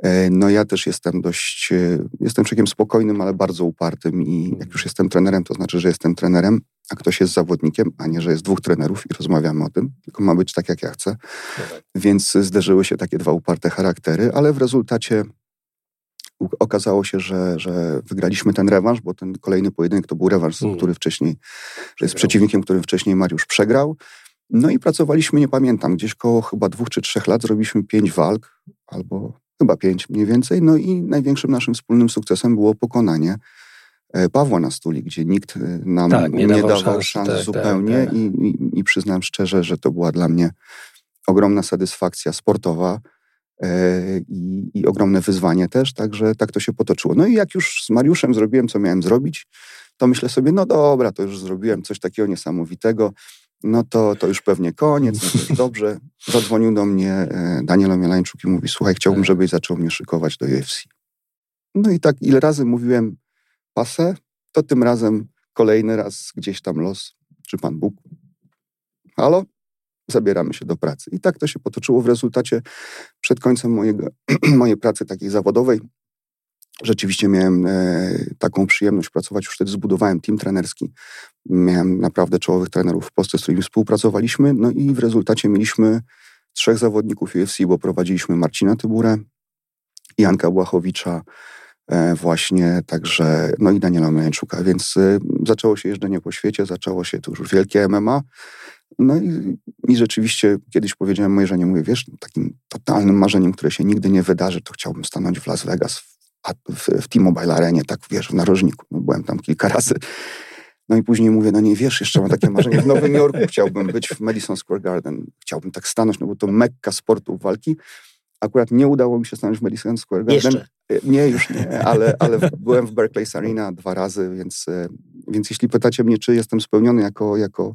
Speaker 2: E, no ja też jestem dość, e, jestem człowiekiem spokojnym, ale bardzo upartym i jak już jestem trenerem, to znaczy, że jestem trenerem, a ktoś jest zawodnikiem, a nie, że jest dwóch trenerów i rozmawiamy o tym, tylko ma być tak, jak ja chcę. No tak. Więc zderzyły się takie dwa uparte charaktery, ale w rezultacie okazało się, że, że wygraliśmy ten rewanż, bo ten kolejny pojedynek to był rewanż, mm. który wcześniej, że jest przeciwnikiem, którym wcześniej Mariusz przegrał. No i pracowaliśmy, nie pamiętam, gdzieś koło chyba dwóch czy trzech lat zrobiliśmy pięć walk, albo chyba pięć mniej więcej. No i największym naszym wspólnym sukcesem było pokonanie e, Pawła na stuli, gdzie nikt e, nam tak, nie, nie, dawał, dawał szans, tak, zupełnie tak, I, i, I, przyznam szczerze, że to była dla mnie ogromna satysfakcja sportowa i, i ogromne wyzwanie też, także tak to się potoczyło. No i jak już z Mariuszem zrobiłem, co miałem zrobić, to myślę sobie, no dobra, to już zrobiłem coś takiego niesamowitego no to, to już pewnie koniec, no to już dobrze. Zadzwonił do mnie e, Daniel Omielańczuk i mówi, słuchaj, chciałbym, tak. żebyś zaczął mnie szykować do UFC. No i tak ile razy mówiłem pasę, to tym razem kolejny raz gdzieś tam los, czy Pan Bóg. Halo? Zabieramy się do pracy. I tak to się potoczyło w rezultacie przed końcem mojego, *clears throat* mojej pracy takiej zawodowej rzeczywiście miałem e, taką przyjemność pracować. Już wtedy zbudowałem team trenerski. Miałem naprawdę czołowych trenerów w Polsce, z którymi współpracowaliśmy. No i w rezultacie mieliśmy trzech zawodników UFC, bo prowadziliśmy Marcina Tyburę, Janka Błachowicza, właśnie także, no i Daniela Meleńczuka, więc e, zaczęło się jeżdżenie po świecie, zaczęło się to już wielkie MMA. No i, i rzeczywiście kiedyś powiedziałem mojej żonie, mówię, wiesz, takim totalnym marzeniem, które się nigdy nie wydarzy, to chciałbym stanąć w Las Vegas w, w T-Mobile Arenie, tak wiesz, w narożniku. No, byłem tam kilka razy. No i później mówię, no nie wiesz, jeszcze mam takie marzenie. W Nowym Jorku chciałbym być, w Madison Square Garden. Chciałbym tak stanąć, no bo to mekka sportu walki. Akurat nie udało mi się stanąć w Madison Square Garden.
Speaker 1: Jeszcze.
Speaker 2: Nie, już nie, ale, ale byłem w Barclays Arena dwa razy, więc, e, więc jeśli pytacie mnie, czy jestem spełniony jako, jako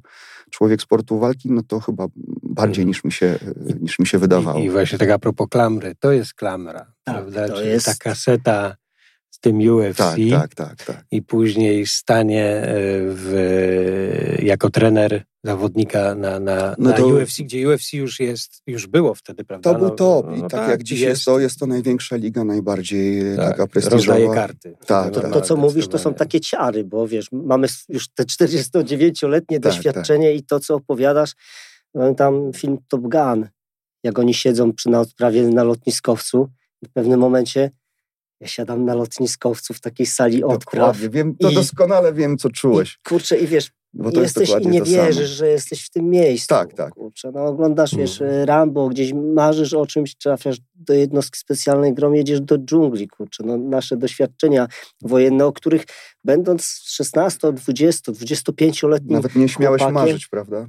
Speaker 2: człowiek sportu walki, no to chyba bardziej mhm. niż mi się, niż mi się wydawało.
Speaker 3: I, I, właśnie tak a propos klamry, to jest klamra, tak, prawda? To Czyli jest... ta kaseta tym UFC.
Speaker 2: Tak, tak, tak, tak.
Speaker 3: I później stanie e, w, jako trener zawodnika na, na, no na to, UFC, gdzie UFC już jest, już było wtedy, prawda?
Speaker 2: To był no, top. No, I no, tak, tak, jak dziś jest, to, jest to największa liga, najbardziej tak, taka prestiżowa.
Speaker 3: Rozdaje karty.
Speaker 1: Tak, to, tak, to, co mówisz, to są takie ciary, bo wiesz, mamy już te 49-letnie tak, doświadczenie tak. i to, co opowiadasz, tam film Top Gun, jak oni siedzą przy na odprawie na lotniskowcu w pewnym momencie ja siadam na lotniskowcu w takiej sali odpraw.
Speaker 2: Dokładnie, wiem, to i, doskonale wiem, co czułeś.
Speaker 1: I, kurczę, i wiesz, bo to jesteś i nie wierzysz, że jesteś w tym miejscu.
Speaker 2: Tak, tak.
Speaker 1: Kurczę, no oglądasz, mm. wiesz, Rambo, gdzieś marzysz o czymś, trafiasz do jednostki specjalnej grom, jedziesz do dżungli, kurczę. No, nasze doświadczenia wojenne, o których będąc 16, 20, 25-letnim
Speaker 2: Nawet nie śmiałeś marzyć, prawda?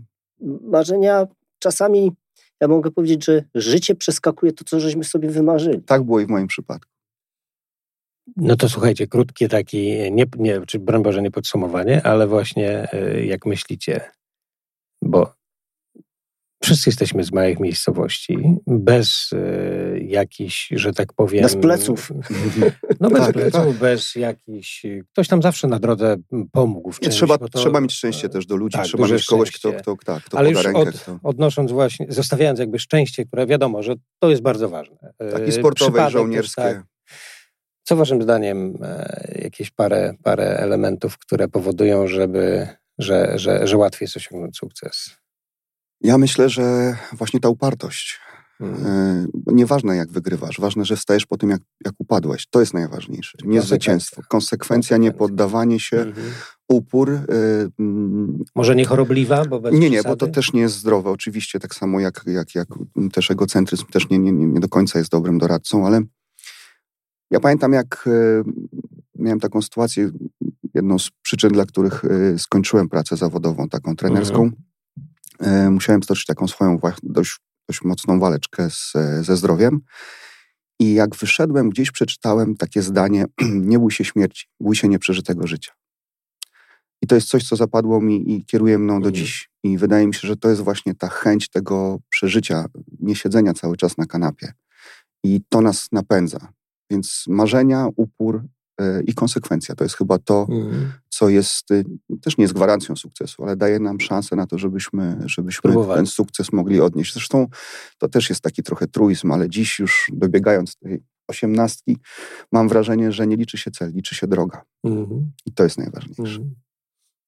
Speaker 1: Marzenia czasami, ja mogę powiedzieć, że życie przeskakuje to, co żeśmy sobie wymarzyli.
Speaker 2: Tak było i w moim przypadku.
Speaker 3: No to słuchajcie, krótkie taki, nie, nie, czy broń Boże nie podsumowanie, ale właśnie e, jak myślicie, bo wszyscy jesteśmy z małych miejscowości, bez y, jakichś, że tak powiem...
Speaker 1: Bez pleców. *laughs*
Speaker 3: No bez tak, pleców, tak. bez jakichś... Ktoś tam zawsze na drodze pomógł w czymś,
Speaker 2: trzeba, to, trzeba mieć szczęście też do ludzi, tak, trzeba mieć kogoś, kto, kto, kto, kto
Speaker 3: Ale
Speaker 2: poda
Speaker 3: już
Speaker 2: rękę.
Speaker 3: Od, kto... odnosząc właśnie, zostawiając jakby szczęście, które wiadomo, że to jest bardzo ważne.
Speaker 2: Takie sportowe, Przypadek żołnierskie. Też, tak,
Speaker 3: co waszym zdaniem e, jakieś parę, parę elementów, które powodują, żeby, że, że, że łatwiej jest osiągnąć sukces?
Speaker 2: Ja myślę, że właśnie ta upartość. Mhm. Nieważne jak wygrywasz, ważne, że wstajesz po tym, jak, jak upadłeś. To jest najważniejsze. Nie zwycięstwo. Konsekwencja, nie poddawanie się, mhm. upór. Y,
Speaker 3: mm, Może nie chorobliwa? Bo bez
Speaker 2: nie, nie, bo to też nie jest zdrowe. Oczywiście tak samo jak, jak, jak też egocentryzm też nie, nie, nie do końca jest dobrym doradcą, ale ja pamiętam jak y, miałem taką sytuację, jedną z przyczyn, dla których y, skończyłem pracę zawodową, taką trenerską. Mhm. Musiałem stoczyć taką swoją dość dość mocną waleczkę z, ze zdrowiem. I jak wyszedłem, gdzieś przeczytałem takie zdanie: *clears throat* Nie bój się śmierci, bój się nieprzeżytego życia. I to jest coś, co zapadło mi i kieruje mną do mhm. dziś. I wydaje mi się, że to jest właśnie ta chęć tego przeżycia, nie siedzenia cały czas na kanapie. I to nas napędza. Więc marzenia, upór, E, i konsekwencja. To jest chyba to, mm. co jest, y, też nie jest gwarancją sukcesu, ale daje nam szansę na to, żebyśmy, żebyśmy ten sukces mogli odnieść. Zresztą to też jest taki trochę truizm, ale dziś już dobiegając tej osiemnastki, mam wrażenie, że nie liczy się cel, liczy się droga. Mm. I to jest najważniejsze. Mm.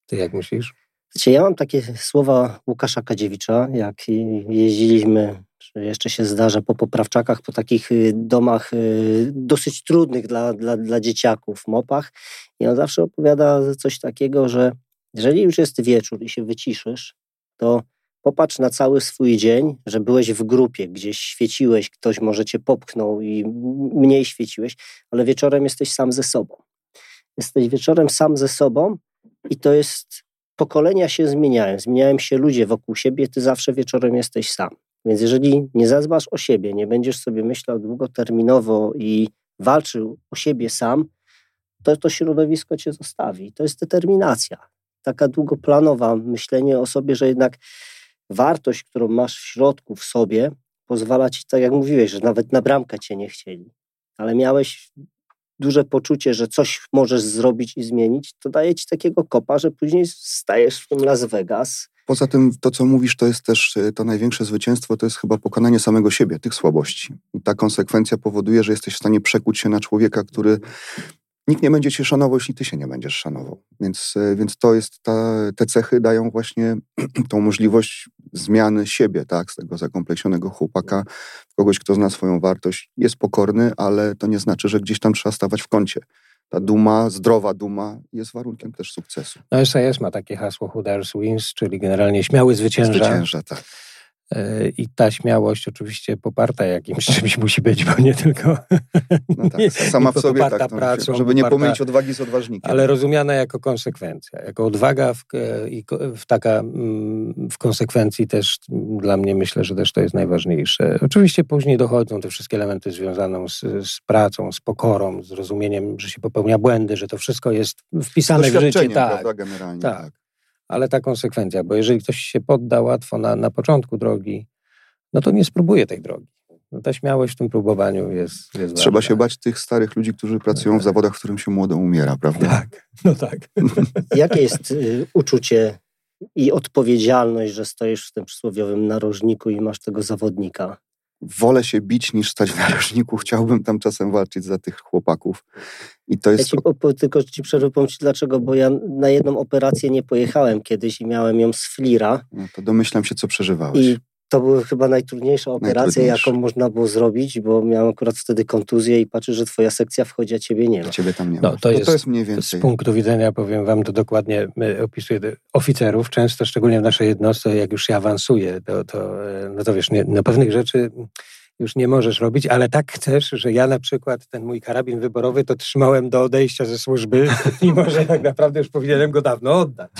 Speaker 3: Ty jak myślisz?
Speaker 1: Wiecie, ja mam takie słowa Łukasza Kadziewicza, jak jeździliśmy jeszcze się zdarza po poprawczakach, po takich y, domach y, dosyć trudnych dla, dla, dla dzieciaków, mopach. I on zawsze opowiada coś takiego, że jeżeli już jest wieczór i się wyciszysz, to popatrz na cały swój dzień, że byłeś w grupie, gdzieś świeciłeś, ktoś może cię popchnął i mniej świeciłeś, ale wieczorem jesteś sam ze sobą. Jesteś wieczorem sam ze sobą i to jest pokolenia się zmieniają, zmieniają się ludzie wokół siebie, ty zawsze wieczorem jesteś sam. Więc jeżeli nie zadbasz o siebie, nie będziesz sobie myślał długoterminowo i walczył o siebie sam, to to środowisko cię zostawi. To jest determinacja. Taka długoplanowa myślenie o sobie, że jednak wartość, którą masz w środku, w sobie, pozwala ci, tak jak mówiłeś, że nawet na bramkę cię nie chcieli, ale miałeś duże poczucie, że coś możesz zrobić i zmienić, to daje ci takiego kopa, że później stajesz w tym Las Vegas
Speaker 2: Poza tym to, co mówisz, to jest też e, to największe zwycięstwo, to jest chyba pokonanie samego siebie, tych słabości. Ta konsekwencja powoduje, że jesteś w stanie przekuć się na człowieka, który nikt nie będzie cię szanował, jeśli ty się nie będziesz szanował. Więc, e, więc to jest ta, te cechy dają właśnie *clears throat* tą możliwość zmiany siebie, tak, z tego zakompleksionego chłopaka kogoś, kto zna swoją wartość, jest pokorny, ale to nie znaczy, że gdzieś tam trzeba stawać w kącie ta duma, zdrowa duma jest warunkiem też sukcesu.
Speaker 3: No SAS ma takie hasło Who Dares Wins, czyli generalnie śmiały zwycięża.
Speaker 2: Zwycięża, tak.
Speaker 3: E, I ta śmiałość oczywiście poparta jakimś *laughs* czymś musi być, bo nie tylko.
Speaker 2: No *laughs* tak, sama w sobie tak, no, pracą, żeby nie pomylić odwagi z odważnikiem.
Speaker 3: Ale rozumiana jako konsekwencja. Jako odwaga w, i w taka mm, w konsekwencji też dla mnie myślę, że też to jest najważniejsze. Oczywiście później dochodzą te wszystkie elementy związane z, z pracą, z pokorą, z rozumieniem, że się popełnia błędy, że to wszystko jest wpisane w życie.
Speaker 2: Tak, prawda, generalnie. tak.
Speaker 3: Ale ta konsekwencja, bo jeżeli ktoś się podda łatwo na, na początku drogi, no to nie spróbuje tej drogi. No ta śmiałość w tym próbowaniu jest, jest
Speaker 2: Trzeba
Speaker 3: ważna.
Speaker 2: się bać tych starych ludzi, którzy pracują w zawodach, w którym się młodo umiera, prawda?
Speaker 3: Tak, no tak. *laughs*
Speaker 1: Jakie jest y, uczucie i odpowiedzialność, że stoisz w tym przysłowiowym narożniku i masz tego zawodnika?
Speaker 2: Wolę się bić niż stać w narożniku. Chciałbym tam czasem walczyć za tych chłopaków. I to jest...
Speaker 1: Ja ci, po, tylko ci przerwę, powiem ci dlaczego, bo ja na jedną operację nie pojechałem kiedyś i miałem ją z flira.
Speaker 2: No to domyślam się, co przeżywałeś. I
Speaker 1: to była chyba najtrudniejsza operacja, jaką można było zrobić, bo miałem akurat wtedy kontuzję i patrzę, że twoja sekcja wchodzi, a ciebie nie ma.
Speaker 2: Ciebie tam nie no, ma. To, jest, to jest mniej więcej.
Speaker 3: Z punktu widzenia, powiem wam, to dokładnie opisuje oficerów, często, szczególnie w naszej jednostce, jak już się awansuje, to, to e, no to wiesz, nie, no pewnych rzeczy już nie możesz robić, ale tak chcesz, że ja na przykład ten mój karabin wyborowy to trzymałem do odejścia ze służby, *laughs* mimo że tak naprawdę już powinienem go dawno oddać. *laughs*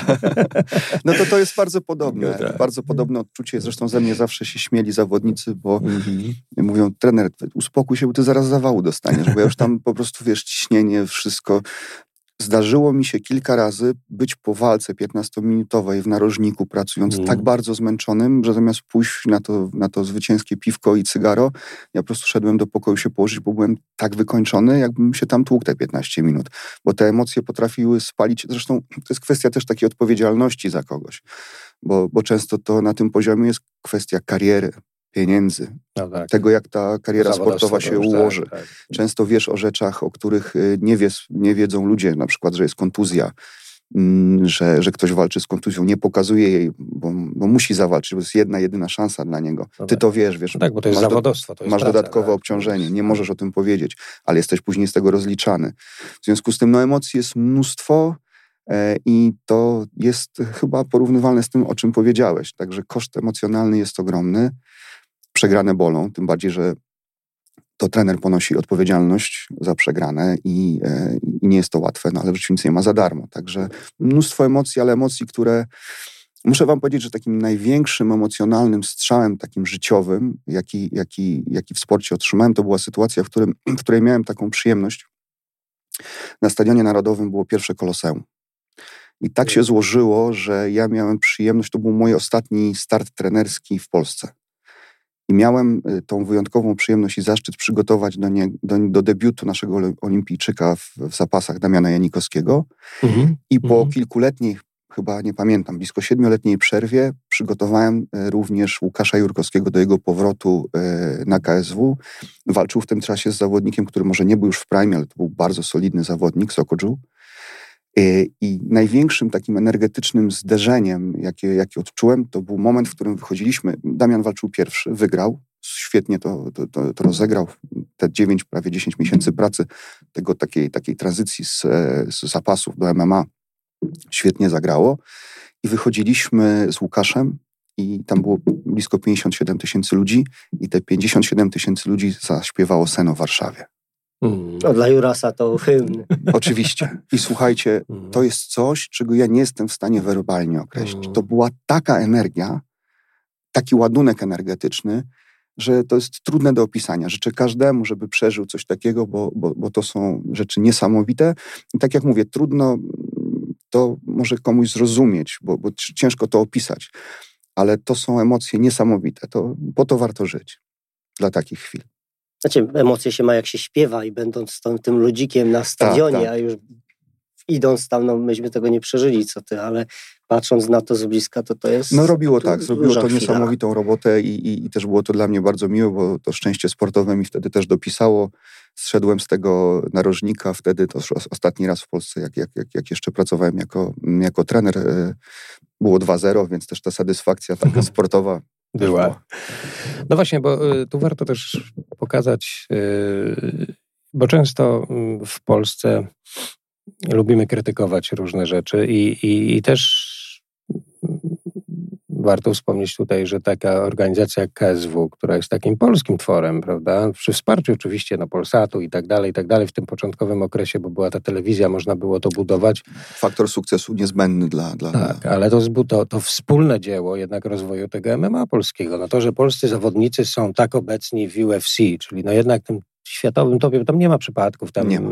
Speaker 2: No to to jest bardzo podobne. No tak. Bardzo podobne odczucie. Zresztą ze mnie zawsze się śmieli zawodnicy, bo mhm. mówią, trener, uspokój się, bo ty zaraz zawału dostaniesz, bo ja już tam po prostu, wiesz, ciśnienie, wszystko. Zdarzyło mi się kilka razy być po walce 15-minutowej w narożniku, pracując mm. tak bardzo zmęczonym, że zamiast pójść na to, na to zwycięskie piwko i cygaro, ja po prostu szedłem do pokoju się położyć, bo byłem tak wykończony, jakbym się tam tłukł te 15 minut. Bo te emocje potrafiły spalić. Zresztą to jest kwestia też takiej odpowiedzialności za kogoś, bo, bo często to na tym poziomie jest kwestia kariery, pieniędzy, no tak. tego jak ta kariera sportowa się tak, ułoży. Tak, tak. Często wiesz o rzeczach, o których y, nie, wiesz, nie wiedzą ludzie, na przykład, że jest kontuzja. mm, że, że ktoś walczy z kontuzją, nie pokazuje jej, bo, bo musi zawalczyć, bo jest jedna, jedyna szansa dla niego. No Ty tak. to wiesz, wiesz.
Speaker 3: No tak, bo to jest masz zawodowstwo. To jest
Speaker 2: masz praca, dodatkowe tak. obciążenie, nie możesz o tym powiedzieć, ale jesteś później z tego rozliczany. W związku z tym no, emocji jest mnóstwo, E, I to jest chyba porównywalne z tym, o czym powiedziałeś. Także koszt emocjonalny jest ogromny. Przegrane bolą, tym bardziej, że to trener ponosi odpowiedzialność za przegrane i, e, i nie jest to łatwe, no ale w życiu nic nie ma za darmo. Także mnóstwo emocji, ale emocji, które Muszę wam powiedzieć, że takim największym emocjonalnym strzałem, takim życiowym, jaki, jaki, jaki w sporcie otrzymałem, to była sytuacja, w, którym, *clears throat* w której miałem taką przyjemność. Na Stadionie Narodowym było pierwsze koloseum. I tak się złożyło, że ja miałem przyjemność, to był mój ostatni start trenerski w Polsce. I miałem y, tą wyjątkową przyjemność i zaszczyt przygotować do, nie, do, do debiutu naszego olimpijczyka w, w zapasach Damiana Janikowskiego. Mhm. I po mhm. kilkuletniej, chyba nie pamiętam, blisko siedmioletniej przerwie przygotowałem y, również Łukasza Jurkowskiego do jego powrotu y, na KSW. Walczył w tym czasie z zawodnikiem, który może nie był już w prime, ale to był bardzo solidny zawodnik, Sokodżu. Y, I największym takim energetycznym zderzeniem, jakie, jakie odczułem, to był moment, w którym wychodziliśmy. Damian walczył pierwszy, wygrał, świetnie to, to, to, to rozegrał. Te 9, prawie 10 miesięcy pracy, tego takiej, takiej tranzycji z, z zapasów do MMA, świetnie zagrało. I wychodziliśmy z Łukaszem i tam było blisko 57 tysięcy ludzi i te 57 tysięcy ludzi zaśpiewało sen o Warszawie.
Speaker 1: Mm. No, dla Jurasa to hymn. *laughs*
Speaker 2: Oczywiście. I słuchajcie, mm. to jest coś, czego ja nie jestem w stanie werbalnie określić. Mm. To była taka energia, taki ładunek energetyczny, że to jest trudne do opisania. Życzę każdemu, żeby przeżył coś takiego, bo, bo, bo to są rzeczy niesamowite. I tak jak mówię, trudno to może komuś zrozumieć, bo, bo ciężko to opisać, ale to są emocje niesamowite. To, po to warto żyć dla takich chwil.
Speaker 1: Znaczy, emocje się ma jak się śpiewa i będąc tą, tym ludzikiem na stadionie, tak, tak. a już idąc tam, no myśmy tego nie przeżyli, co ty, ale patrząc na to z bliska, to to jest...
Speaker 2: No robiło tak, zrobiło to chwila. niesamowitą robotę i, i, i, też było to dla mnie bardzo miłe, bo to szczęście sportowe mi wtedy też dopisało. Zszedłem z tego narożnika wtedy, to ostatni raz w Polsce, jak, jak, jak, jak jeszcze pracowałem jako, jako trener, e, było 2-0, więc też ta satysfakcja taka sportowa
Speaker 3: była. No właśnie, bo y, tu warto też pokazać, y, bo często mm, w Polsce lubimy krytykować różne rzeczy i, i, i też warto wspomnieć tutaj, że taka organizacja jak KSW, która jest takim polskim tworem, prawda, przy wsparciu oczywiście no, Polsatu i tak dalej, i tak dalej, w tym początkowym okresie, bo była ta telewizja, można było to budować.
Speaker 2: Faktor sukcesu niezbędny dla... dla
Speaker 3: tak, ale to, to, to wspólne dzieło jednak rozwoju tego MMA polskiego. No to, że polscy zawodnicy są tak obecni w UFC, czyli no jednak tym światowym topie, tam nie ma przypadków, tam nie ma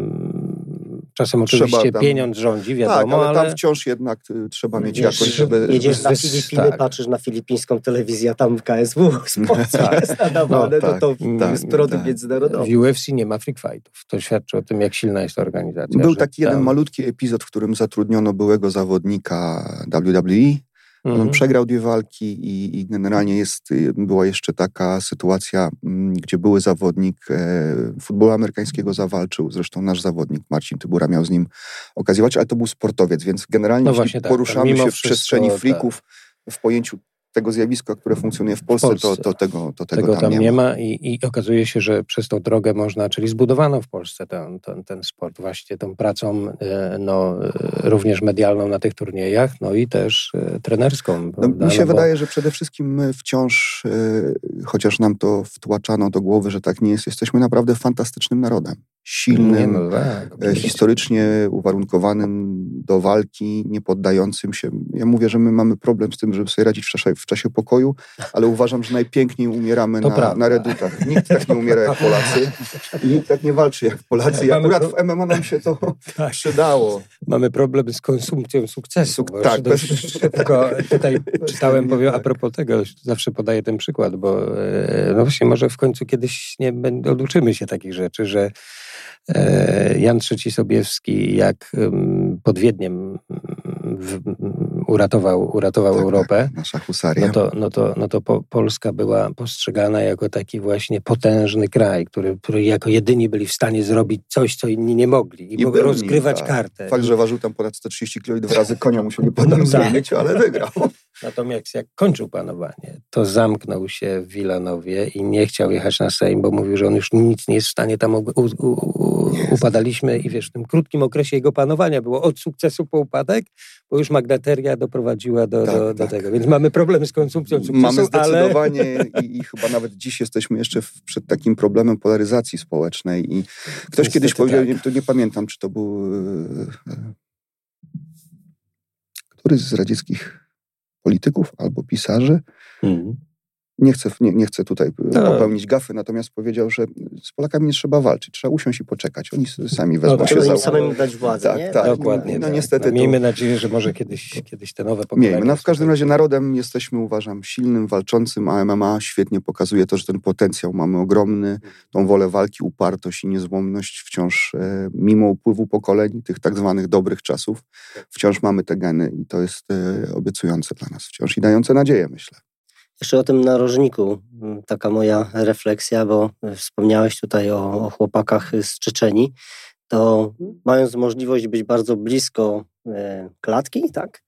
Speaker 3: Czasem oczywiście tam, pieniądz rządzi, wiadomo,
Speaker 2: tak, ale, ale... tam wciąż jednak y, trzeba mieć Wiesz, jakoś, żeby...
Speaker 1: Jedziesz na Filipiny, tak. patrzysz na filipińską telewizję, tam KSW sport *laughs* tak. jest nadawane, no, tak, to tak, jest produkt tak. międzynarodowy.
Speaker 3: W UFC nie ma freak fightów. To świadczy o tym, jak silna jest ta organizacja.
Speaker 2: Był taki jeden malutki epizod, w którym zatrudniono byłego zawodnika WWE, Mhm. On przegrał dwie walki i, i, generalnie jest, y, była jeszcze taka sytuacja, mm, gdzie były zawodnik e, futbolu amerykańskiego zawalczył, zresztą nasz zawodnik Marcin Tybura miał z nim okazję walczyć, ale to był sportowiec, więc generalnie no właśnie, tak, poruszamy się w przestrzeni frików tak. w pojęciu tego zjawiska, które funkcjonuje w Polsce, w Polsce. To, to, tego, to tego,
Speaker 3: tego tam, tam, nie ma. ma. I, I, okazuje się, że przez tą drogę można, czyli zbudowano w Polsce ten, ten, ten sport właśnie tą pracą e, no, e, również medialną na tych turniejach, no i też e, trenerską.
Speaker 2: No, mi się no, wydaje, bo... że przede wszystkim my wciąż, chociaż nam to wtłaczano do głowy, że tak nie jest, jesteśmy naprawdę fantastycznym narodem silnym, no tak, historycznie uwarunkowanym do walki, nie poddającym się. Ja mówię, że my mamy problem z tym, żeby sobie radzić w czasie, w czasie pokoju, ale uważam, że najpiękniej umieramy na, na, redutach. Nikt tak nie umiera jak Polacy i nikt tak nie walczy jak Polacy. I akurat w MMA nam się to tak. przydało.
Speaker 3: Mamy problem z konsumpcją sukcesu. Suk tak. Bez... Szybko tutaj czytałem, powiem, a propos tego, zawsze podaję ten przykład, bo e, no właśnie może w końcu kiedyś nie oduczymy się takich rzeczy, że E, Jan III Sobiewski, jak pod Wiedniem w, uratował, uratował tak, Europę,
Speaker 2: tak, nasza husaria.
Speaker 3: no to, no to, no to po, Polska była postrzegana jako taki właśnie potężny kraj, który, który jako jedyni byli w stanie zrobić coś, co inni nie mogli i, I mogli rozgrywać tak. kartę.
Speaker 2: Fakt, że ważył tam ponad 130 kg i dwa *laughs* razy konia musieli potem zrobić, ale wygrał. *laughs*
Speaker 3: Natomiast jak kończył panowanie, to zamknął się w Wilanowie i nie chciał jechać na Sejm, bo mówił, że on już nic nie jest w stanie tam... U, u, u, upadaliśmy i wiesz, w tym krótkim okresie jego panowania było od sukcesu po upadek, bo już magnateria doprowadziła do, tak, do, do tak. tego. Więc mamy problem z konsumpcją sukcesu,
Speaker 2: Mamy zdecydowanie ale... i, i, chyba nawet dziś jesteśmy jeszcze przed takim problemem polaryzacji społecznej i ktoś Niestety kiedyś powiedział, tak. nie, to nie pamiętam, czy to był... E, e, któryś z radzieckich polityków albo pisarzy, mhm nie chcę, nie, nie chcę tutaj no. popełnić gafy, natomiast powiedział, że z Polakami nie trzeba walczyć, trzeba usiąść i poczekać. Oni sami wezmą no, się
Speaker 1: za... samym dać władzę,
Speaker 2: tak,
Speaker 1: nie?
Speaker 2: Tak,
Speaker 3: Dokładnie. No, no
Speaker 2: tak. niestety
Speaker 3: no, miejmy to... nadzieję, że może kiedyś, kiedyś te nowe pokolenia... Miejmy.
Speaker 2: No w każdym razie narodem jesteśmy, uważam, silnym, walczącym, a MMA świetnie pokazuje to, że ten potencjał mamy ogromny, tą wolę walki, upartość i niezłomność wciąż, e, mimo upływu pokoleń, tych tak zwanych dobrych czasów, wciąż mamy te geny i to jest e, obiecujące dla nas wciąż i dające nadzieję, myślę.
Speaker 1: Jeszcze o tym narożniku, taka moja refleksja, bo wspomniałeś tutaj o, o chłopakach z Czeczeni, to mając możliwość być bardzo blisko e, klatki, tak,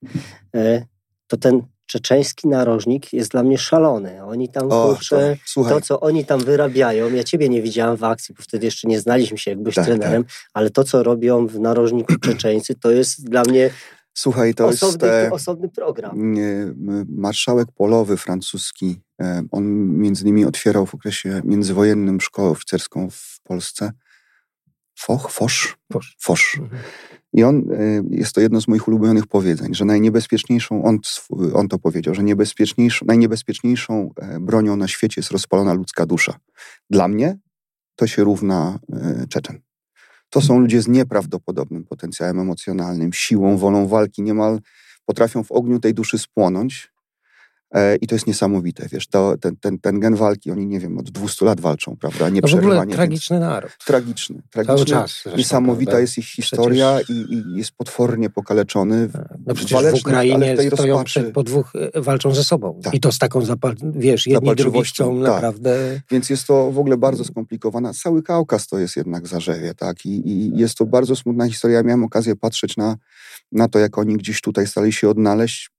Speaker 1: e, to ten czeczeński narożnik jest dla mnie szalony. Oni tam, o, kurczę, to, to, co oni tam wyrabiają, ja ciebie nie widziałam w akcji, bo wtedy jeszcze nie znaliśmy się, jak byłeś tak, trenerem, tak. ale to, co robią w narożniku Czeczeńcy, to jest dla mnie
Speaker 2: Słuchaj, to
Speaker 1: osobny,
Speaker 2: jest...
Speaker 1: osobny program.
Speaker 2: Marszałek polowy francuski, e, on między innymi otwierał w okresie międzywojennym szkołę oficerską w Polsce. Foch? Fosz?
Speaker 3: Fosz.
Speaker 2: Fosz. Mhm. I on, e, jest to jedno z moich ulubionych powiedzeń, że najniebezpieczniejszą, on, on to powiedział, że niebezpieczniejszą, najniebezpieczniejszą e, bronią na świecie jest rozpalona ludzka dusza. Dla mnie to się równa Czeczen. To są ludzie z nieprawdopodobnym potencjałem emocjonalnym, siłą, wolą walki, niemal potrafią w ogniu tej duszy spłonąć. E, I to jest niesamowite, wiesz, to, ten, ten, ten gen walki, oni, nie wiem, od 200 lat walczą, prawda,
Speaker 3: nieprzerwanie. No tragiczny naród.
Speaker 2: Tragiczny, tragiczny. Cały czas. Zresztą, Niesamowita prawda? jest ich historia przecież... i, i, jest potwornie pokaleczony.
Speaker 3: No przecież w Ukrainie w stoją przed, po dwóch, e, walczą ze sobą. Tak. I to z taką, zapal, wiesz, jedni drugi chcą tak. naprawdę...
Speaker 2: Więc jest to w ogóle bardzo skomplikowane. Cały Kaukaz to jest jednak zarzewie, tak, I, i jest to bardzo smutna historia. Ja miałem okazję patrzeć na, na to, jak oni gdzieś tutaj stali się odnaleźć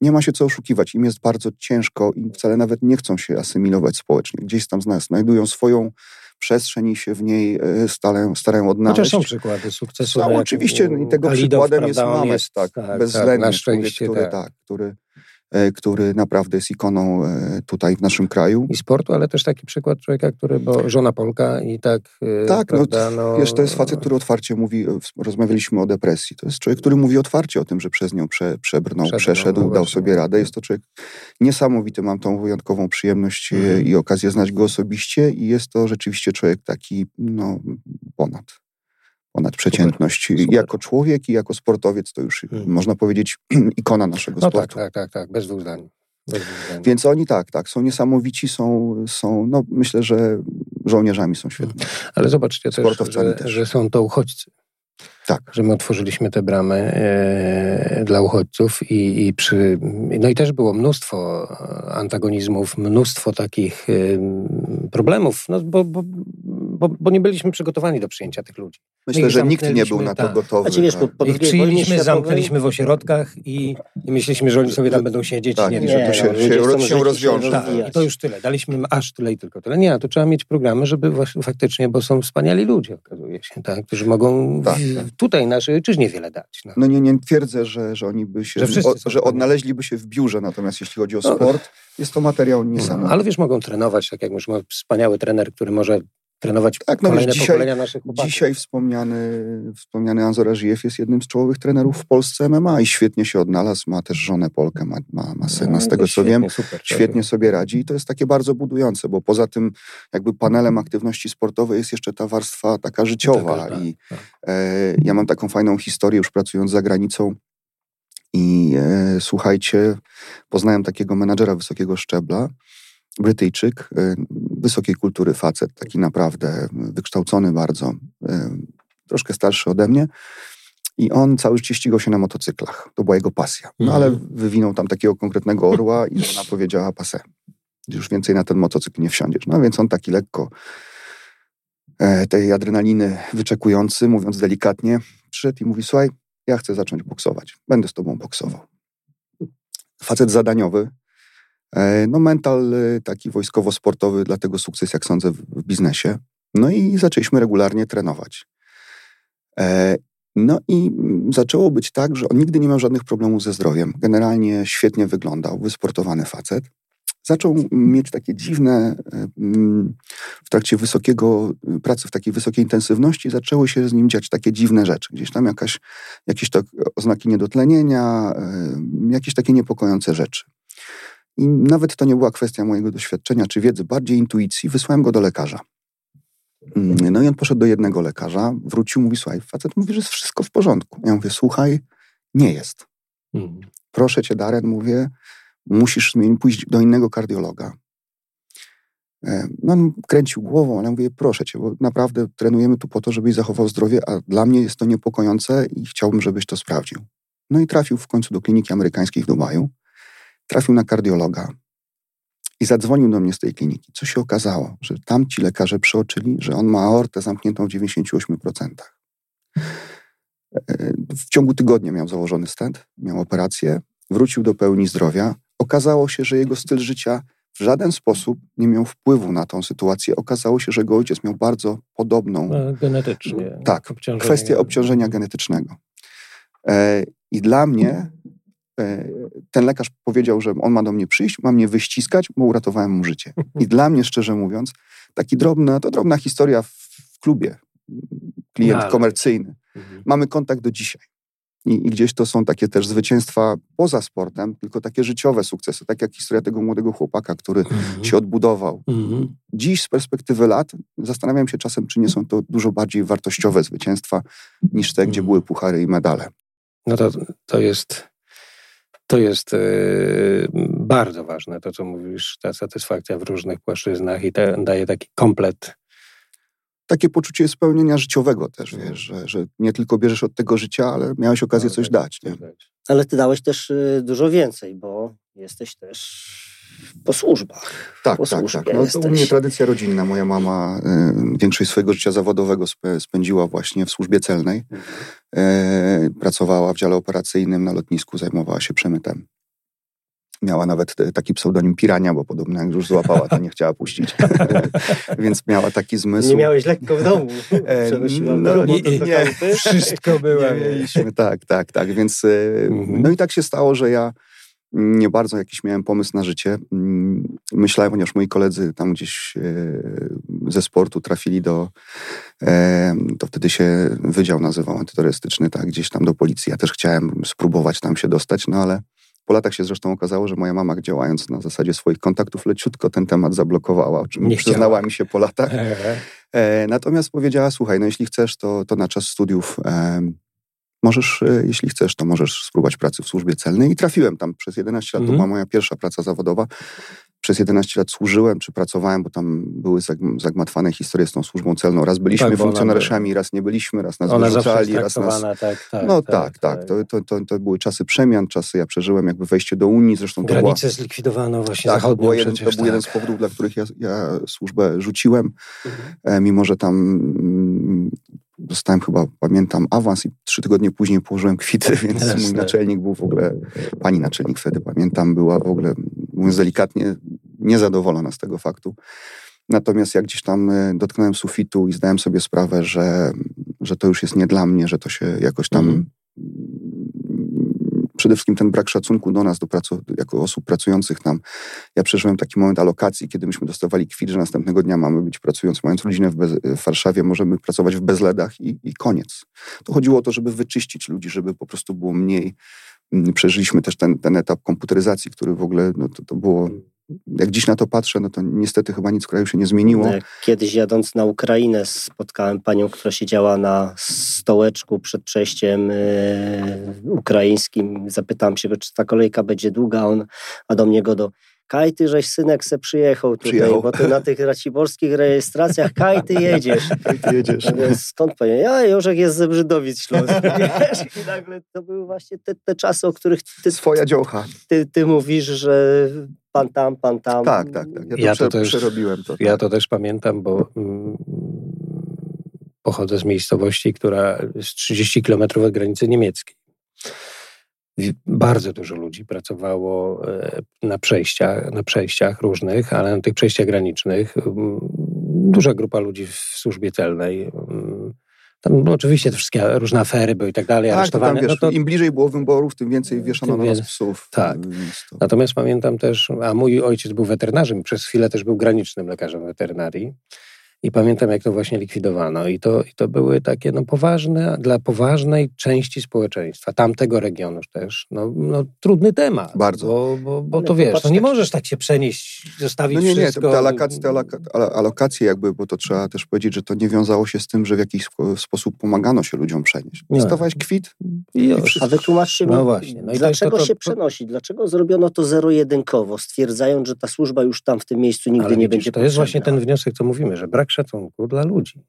Speaker 2: nie ma się co oszukiwać. Im jest bardzo ciężko i wcale nawet nie chcą się asymilować społecznie. Gdzieś tam z nas znajdują swoją przestrzeń i się w niej e, starają, starają odnaleźć.
Speaker 3: Chociaż są przykłady sukcesu.
Speaker 2: Są oczywiście i tego przykładem prawda, jest Mames, tak, tak, bezwzględny tak, człowiek, który, tak. tak, który który naprawdę jest ikoną e, tutaj w naszym kraju.
Speaker 3: I sportu, ale też taki przykład człowieka, który, bo żona Polka i tak...
Speaker 2: E, tak, no, prawda, no, no, wiesz, to jest facet, który otwarcie mówi, rozmawialiśmy o depresji, to jest człowiek, który mówi otwarcie o tym, że przez nią prze, przebrnął, przeszedł, no dał sobie radę. Jest to człowiek niesamowity, mam tą wyjątkową przyjemność mhm. i okazję znać go osobiście i jest to rzeczywiście człowiek taki, no, ponad ponad przeciętność. Super, super. Jako człowiek i jako sportowiec to już hmm. można powiedzieć *clears throat* ikona naszego
Speaker 3: no
Speaker 2: sportu.
Speaker 3: Tak, tak, tak, tak, bez dwóch zdań.
Speaker 2: Więc oni tak, tak, są niesamowici, są, są no myślę, że żołnierzami są świetni.
Speaker 3: Ale zobaczcie też, że, też. że są to uchodźcy.
Speaker 2: Tak.
Speaker 3: Że my otworzyliśmy te bramy e, dla uchodźców i, i, przy, no i też było mnóstwo antagonizmów, mnóstwo takich e, problemów, no bo, bo, bo, bo, nie byliśmy przygotowani do przyjęcia tych ludzi.
Speaker 2: Myślę, że nikt nie był na to tak. gotowy. Znaczy,
Speaker 3: wiesz, tak. po, po ich przyjęliśmy, zamknęliśmy w ośrodkach i, i myśleliśmy, że oni sobie tam będą siedzieć.
Speaker 2: Tak, nie, nie, że to się, no, się, się rozwiąże.
Speaker 3: Tak, I to już tyle. Daliśmy im aż tyle i tylko tyle. Nie, to trzeba mieć programy, żeby właśnie, faktycznie, bo są wspaniali ludzie, okazuje się, tak, którzy mogą tak, w, tak. tutaj naszej ojczyźnie wiele dać.
Speaker 2: No, no nie, nie twierdzę, że, że oni by się, że, o, że odnaleźliby się w biurze, natomiast jeśli chodzi o no. sport, jest to materiał niesamowity.
Speaker 3: ale wiesz, mogą trenować, tak jak już ma wspaniały trener, który może trenować tak, no kolejne dzisiaj, pokolenia naszych chłopaków.
Speaker 2: Dzisiaj wspomniany, wspomniany Anzor Ażijew jest jednym z czołowych trenerów w Polsce MMA i świetnie się odnalazł, ma też żonę Polkę, ma, ma, ma syna, no, z tego co świetnie, wiem, super, świetnie sobie radzi i to jest takie bardzo budujące, bo poza tym jakby panelem aktywności sportowej jest jeszcze ta warstwa taka życiowa tak, tak, i tak. E, ja mam taką fajną historię już pracując za granicą i e, słuchajcie, poznałem takiego menadżera wysokiego szczebla, Brytyjczyk, y, wysokiej kultury facet, taki naprawdę wykształcony bardzo, y, troszkę starszy ode mnie. I on cały życie ścigał się na motocyklach. To była jego pasja. No ale
Speaker 3: Mhm.
Speaker 2: wywinął tam takiego konkretnego orła i żona powiedziała pasę. Już więcej na ten motocykl nie wsiądziesz. No więc on taki lekko e, tej adrenaliny wyczekujący, mówiąc delikatnie, przyszedł i mówi, słuchaj, ja chcę zacząć boksować. Będę z tobą boksował. Facet zadaniowy, e, no mental e, taki wojskowo-sportowy, dlatego sukces, jak sądzę, w, biznesie. No i zaczęliśmy regularnie trenować. E, no i mm, zaczęło być tak, że on nigdy nie miał żadnych problemów ze zdrowiem. Generalnie świetnie wyglądał, wysportowany facet. Zaczął mieć takie dziwne, e, mm, w trakcie wysokiego, pracy w takiej wysokiej intensywności, zaczęły się z nim dziać takie dziwne rzeczy. Gdzieś tam jakaś, jakieś tak oznaki niedotlenienia, e, jakieś takie niepokojące rzeczy. I nawet to nie była kwestia mojego doświadczenia czy wiedzy, bardziej intuicji. Wysłałem go do lekarza. Mm, No i on poszedł do jednego lekarza, wrócił, mówi, słuchaj, facet mówi, że jest wszystko w porządku. Ja mówię, słuchaj, nie jest.
Speaker 3: Mhm.
Speaker 2: Proszę cię, Darren, mówię, musisz pójść do innego kardiologa. E, No on kręcił głową, ale mówię, proszę cię, bo naprawdę trenujemy tu po to, żebyś zachował zdrowie, a dla mnie jest to niepokojące i chciałbym, żebyś to sprawdził. No i trafił w końcu do kliniki amerykańskiej w Dubaju. Trafił na kardiologa i zadzwonił do mnie z tej kliniki. Co się okazało, że tam ci lekarze przeoczyli, że on ma aortę zamkniętą w 98%. E, W ciągu tygodnia miał założony stent, miał operację, wrócił do pełni zdrowia. Okazało się, że jego styl życia w żaden sposób nie miał wpływu na tą sytuację. Okazało się, że jego ojciec miał bardzo podobną
Speaker 3: No, genetycznie.
Speaker 2: Tak,
Speaker 3: obciążenie.
Speaker 2: kwestię obciążenia genetycznego. E, I dla mnie ten lekarz powiedział, że on ma do mnie przyjść, ma mnie wyściskać, bo uratowałem mu życie. I dla mnie, szczerze mówiąc, taki drobna, to drobna historia w, w klubie. Klient
Speaker 3: Ale-
Speaker 2: komercyjny.
Speaker 3: Mhm.
Speaker 2: Mamy kontakt do dzisiaj. I, I gdzieś to są takie też zwycięstwa poza sportem, tylko takie życiowe sukcesy, tak jak historia tego młodego chłopaka, który
Speaker 3: Mhm.
Speaker 2: się odbudował.
Speaker 3: Mhm.
Speaker 2: Dziś z perspektywy lat zastanawiam się czasem, czy nie są to dużo bardziej wartościowe zwycięstwa niż te, gdzie
Speaker 3: Mhm.
Speaker 2: były puchary i medale.
Speaker 3: No to, to jest, to jest e, bardzo ważne, to co mówisz, ta satysfakcja w różnych płaszczyznach i te, daje taki komplet.
Speaker 2: Takie poczucie spełnienia życiowego też, wiesz, że, że nie tylko bierzesz od tego życia, ale miałeś okazję coś dać. Nie?
Speaker 1: Ale ty dałeś też y, dużo więcej, bo jesteś też po służbach.
Speaker 2: Tak,
Speaker 1: Po
Speaker 2: tak, tak. No, to u mnie tradycja rodzinna. Moja mama y, większość swojego życia zawodowego spe- spędziła właśnie w służbie celnej. E, pracowała w dziale operacyjnym na lotnisku, zajmowała się przemytem. Miała nawet taki pseudonim Pirania, bo podobno jak już złapała, to nie chciała puścić. *laughs* Więc miała taki zmysł.
Speaker 1: Nie miałeś lekko w domu. *laughs*
Speaker 2: E, no, nie, nie.
Speaker 3: Wszystko było.
Speaker 2: Nie mieliśmy, tak, tak, tak. Więc e,
Speaker 3: Mhm.
Speaker 2: no i tak się stało, że ja nie bardzo jakiś miałem pomysł na życie. Mm, Myślałem, ponieważ moi koledzy tam gdzieś e, ze sportu trafili do, e, to wtedy się wydział nazywał antyterrorystyczny, tak, gdzieś tam do policji. Ja też chciałem spróbować tam się dostać, no ale po latach się zresztą okazało, że moja mama działając na zasadzie swoich kontaktów leciutko ten temat zablokowała, o czym
Speaker 3: Nie
Speaker 2: przyznała
Speaker 3: chciała.
Speaker 2: mi się po latach. *laughs* E, natomiast powiedziała, słuchaj, no jeśli chcesz, to, to na czas studiów możesz, e, jeśli chcesz, to możesz spróbować pracy w służbie celnej. I trafiłem tam przez 11 lat,
Speaker 3: Mhm.
Speaker 2: to była moja pierwsza praca zawodowa. Przez 11 lat służyłem, czy pracowałem, bo tam były zag- zagmatwane historie z tą służbą celną. Raz byliśmy
Speaker 3: Tak,
Speaker 2: funkcjonariuszami, raz nie byliśmy, raz nas wyrzucali, raz nas...
Speaker 3: tak, tak.
Speaker 2: No tak, tak. To, to, to, to były czasy przemian, czasy ja przeżyłem jakby wejście do Unii, zresztą to była...
Speaker 3: Zlikwidowano właśnie
Speaker 2: Tak,
Speaker 3: zachodnią
Speaker 2: jeden,
Speaker 3: przecież.
Speaker 2: to był jeden
Speaker 3: tak.
Speaker 2: z powodów, dla których ja, ja służbę rzuciłem, e, mimo że tam mm, dostałem chyba, pamiętam, awans i trzy tygodnie później położyłem kwity, *laughs* więc mój
Speaker 3: Jasne.
Speaker 2: naczelnik był w ogóle, pani naczelnik wtedy, pamiętam, była w ogóle, mówiąc delikatnie, niezadowolona z tego faktu. Natomiast jak gdzieś tam e, dotknąłem sufitu i zdałem sobie sprawę, że, że to już jest nie dla mnie, że to się jakoś tam
Speaker 3: Mhm.
Speaker 2: Przede wszystkim ten brak szacunku do nas, do pracu, jako osób pracujących tam. Ja przeżyłem taki moment alokacji, kiedy myśmy dostawali kwit, że następnego dnia mamy być pracując, mając rodzinę w, bez, w Warszawie, możemy pracować w bezledach i, i koniec. To chodziło o to, żeby wyczyścić ludzi, żeby po prostu było mniej. Mm, Przeżyliśmy też ten, ten etap komputeryzacji, który w ogóle, no to, to było, jak dziś na to patrzę, no to niestety chyba nic w kraju się nie zmieniło.
Speaker 1: E, Kiedyś jadąc na Ukrainę spotkałem panią, która siedziała na stołeczku przed przejściem e, ukraińskim. Zapytałem się, czy ta kolejka będzie długa, a on, a do mnie go do Kajty, żeś synek se przyjechał tutaj,
Speaker 2: Przyjechał.
Speaker 1: bo ty na tych raciborskich rejestracjach Kajty jedziesz.
Speaker 2: Ty jedziesz. *laughs*
Speaker 1: Mówię, Skąd panie? Ja Jorzek jest ze Brzydowic Śląskich. *laughs* I nagle to były właśnie te, te czasy, o których ty,
Speaker 2: Swoja dziołcha.
Speaker 1: ty, ty mówisz, że pan tam, pan tam.
Speaker 2: Tak, tak, tak. Ja to,
Speaker 3: Ja
Speaker 2: prze,
Speaker 3: to też-
Speaker 2: przerobiłem to.
Speaker 3: Ja
Speaker 2: tak.
Speaker 3: to też pamiętam, bo mm, pochodzę z miejscowości, która jest 30 kilometrów od granicy niemieckiej. Bardzo dużo ludzi pracowało e, na przejściach, na przejściach różnych, ale na tych przejściach granicznych mm, duża grupa ludzi w służbie celnej. Tam no, oczywiście te wszystkie różne afery były i tak dalej,
Speaker 2: Tak, to tam
Speaker 3: aresztowane.
Speaker 2: wiesz,
Speaker 3: no to,
Speaker 2: im bliżej było wyborów, tym więcej wieszano
Speaker 3: Tym
Speaker 2: na nas psów.
Speaker 3: tak.
Speaker 2: To...
Speaker 3: Natomiast pamiętam też, a mój ojciec był weterynarzem, przez chwilę też był granicznym lekarzem weterynarii. I pamiętam, jak to właśnie likwidowano. I to, i to były takie no, poważne, dla poważnej części społeczeństwa, tamtego regionu też, no, no, trudny temat.
Speaker 2: Bardzo.
Speaker 3: Bo, bo, bo to wiesz,
Speaker 1: popatrz,
Speaker 3: no, nie
Speaker 1: tak-
Speaker 3: możesz tak się przenieść, zostawić
Speaker 2: No nie, nie,
Speaker 3: wszystko.
Speaker 2: te, te, alokacje, te alokacje jakby, bo to trzeba też powiedzieć, że to nie wiązało się z tym, że w jakiś spo- sposób pomagano się ludziom przenieść.
Speaker 3: Nie.
Speaker 2: Dostawałeś kwit,
Speaker 3: I już.
Speaker 1: A wytłumaczcie mi,
Speaker 3: No właśnie. No i to jest
Speaker 1: dlaczego
Speaker 3: to- to-
Speaker 1: się
Speaker 3: to-
Speaker 1: przenosi? Dlaczego zrobiono to zero-jedynkowo, stwierdzając, że ta służba już tam w tym miejscu nigdy
Speaker 3: Ale
Speaker 1: nie
Speaker 3: widzisz,
Speaker 1: będzie
Speaker 3: To jest właśnie
Speaker 1: potrzebna?
Speaker 3: ten wniosek, co mówimy, że brak szacunku dla ludzi.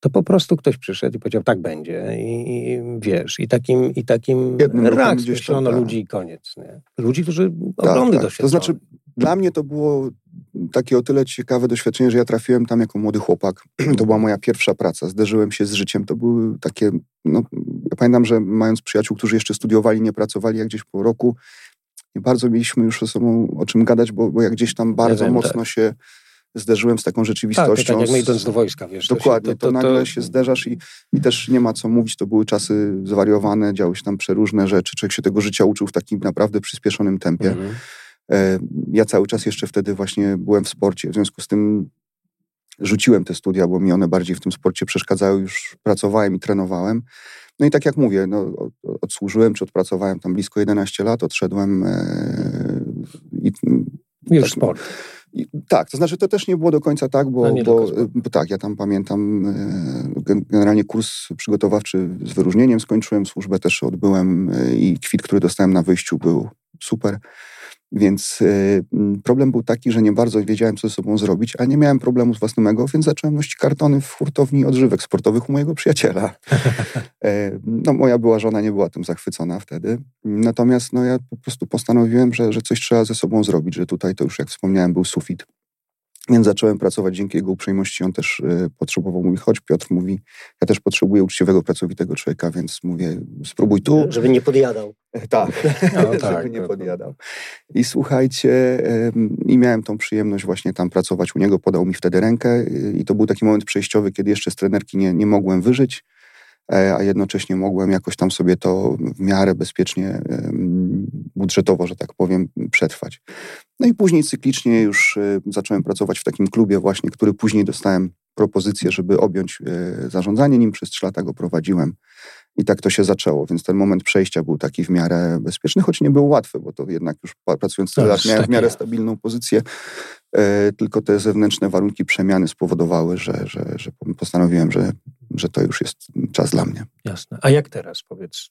Speaker 3: To po prostu ktoś przyszedł i powiedział, tak będzie. I, i wiesz, i takim, i takim
Speaker 2: Jednym
Speaker 3: rak skreślono
Speaker 2: tak.
Speaker 3: ludzi i koniec. Nie? Ludzi, którzy
Speaker 2: Tak,
Speaker 3: ogromny
Speaker 2: tak.
Speaker 3: doświadczenie.
Speaker 2: To znaczy, dla mnie to było takie o tyle ciekawe doświadczenie, że ja trafiłem tam jako młody chłopak. *clears throat* To była moja pierwsza praca. Zderzyłem się z życiem. To były takie, no, ja pamiętam, że mając przyjaciół, którzy jeszcze studiowali, nie pracowali, jak gdzieś po roku, nie bardzo mieliśmy już ze sobą o czym gadać, bo, bo jak gdzieś tam bardzo
Speaker 3: wiem,
Speaker 2: mocno się zderzyłem z taką
Speaker 3: tak, to
Speaker 2: rzeczywistością.
Speaker 3: tak jak my
Speaker 2: z-
Speaker 3: idąc do wojska, wiesz. to się-
Speaker 2: Dokładnie, to, nagle się zderzasz i, i też nie ma co mówić, to były czasy zwariowane, działy się tam przeróżne rzeczy, człowiek się tego życia uczył w takim naprawdę przyspieszonym tempie.
Speaker 3: Mhm.
Speaker 2: E, Ja cały czas jeszcze wtedy właśnie byłem w sporcie, w związku z tym rzuciłem te studia, bo mi one bardziej w tym sporcie przeszkadzały, już pracowałem i trenowałem. No i tak jak mówię, no, odsłużyłem czy odpracowałem tam blisko 11 lat, odszedłem e, i
Speaker 3: Już
Speaker 2: tak,
Speaker 3: sport.
Speaker 2: I, tak, to znaczy to też nie było do końca tak, bo,
Speaker 3: No
Speaker 2: bo, bo tak, ja tam pamiętam e, gen- generalnie kurs przygotowawczy z wyróżnieniem skończyłem, służbę też odbyłem e, i kwit, który dostałem na wyjściu był super. Więc m, problem był taki, że nie bardzo wiedziałem, co ze sobą zrobić, a nie miałem problemu z własnym ego, więc zacząłem nosić kartony w hurtowni odżywek sportowych u mojego przyjaciela. *laughs* E, No, moja była żona nie była tym zachwycona wtedy. Natomiast no, ja po prostu postanowiłem, że, że coś trzeba ze sobą zrobić, że tutaj to już, jak wspomniałem, był sufit. Więc zacząłem pracować dzięki jego uprzejmości. On też e, potrzebował, mówi, chodź Piotr, mówi, ja też potrzebuję uczciwego, pracowitego człowieka, więc mówię, spróbuj tu.
Speaker 1: Żeby nie podjadał.
Speaker 2: Tak,
Speaker 3: No *laughs*
Speaker 2: żeby
Speaker 3: tak,
Speaker 2: nie
Speaker 3: no to-
Speaker 2: podjadał. I słuchajcie, em, i miałem tą przyjemność właśnie tam pracować u niego, podał mi wtedy rękę y, i to był taki moment przejściowy, kiedy jeszcze z trenerki nie, nie mogłem wyżyć, e, a jednocześnie mogłem jakoś tam sobie to w miarę bezpiecznie, budżetowo, że tak powiem, przetrwać. No i później cyklicznie już e, zacząłem pracować w takim klubie właśnie, który później dostałem propozycję, żeby objąć e, zarządzanie nim. Przez trzy lata go prowadziłem. I tak to się zaczęło, więc ten moment przejścia był taki w miarę bezpieczny, choć nie był łatwy, bo to jednak już pracując tyle lat miałem w miarę stabilną pozycję, e, tylko te zewnętrzne warunki przemiany spowodowały, że, że, że postanowiłem, że, że to już jest czas dla mnie.
Speaker 3: Jasne. A jak teraz, powiedz?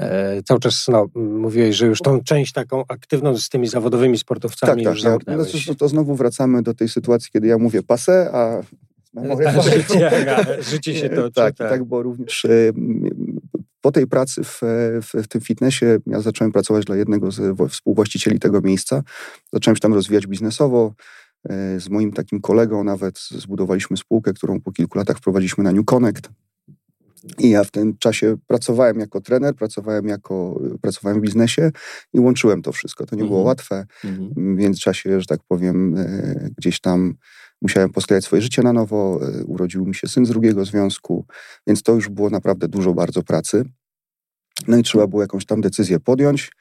Speaker 3: E, cały czas no, mówiłeś, że już tą część taką aktywną z tymi zawodowymi sportowcami
Speaker 2: Tak,
Speaker 3: już
Speaker 2: tak. Ja, no,
Speaker 3: zamknęłeś.
Speaker 2: to, to znowu wracamy do tej sytuacji, kiedy ja mówię pase, a memoria
Speaker 3: A życie, życie się *laughs* toczy.
Speaker 2: tak, tak, tak, bo również m, po tej pracy w, w, w tym fitnessie ja zacząłem pracować dla jednego z współwłaścicieli tego miejsca. Zacząłem się tam rozwijać biznesowo. E, Z moim takim kolegą nawet zbudowaliśmy spółkę, którą po kilku latach wprowadziliśmy na New Connect. I ja w tym czasie pracowałem jako trener, pracowałem, jako, pracowałem w biznesie i łączyłem to wszystko. To nie było
Speaker 3: Mhm.
Speaker 2: łatwe.
Speaker 3: Mhm.
Speaker 2: W międzyczasie, że tak powiem, e, gdzieś tam musiałem posklejać swoje życie na nowo. e, Urodził mi się syn z drugiego związku, więc to już było naprawdę dużo bardzo pracy. No i trzeba było jakąś tam decyzję podjąć.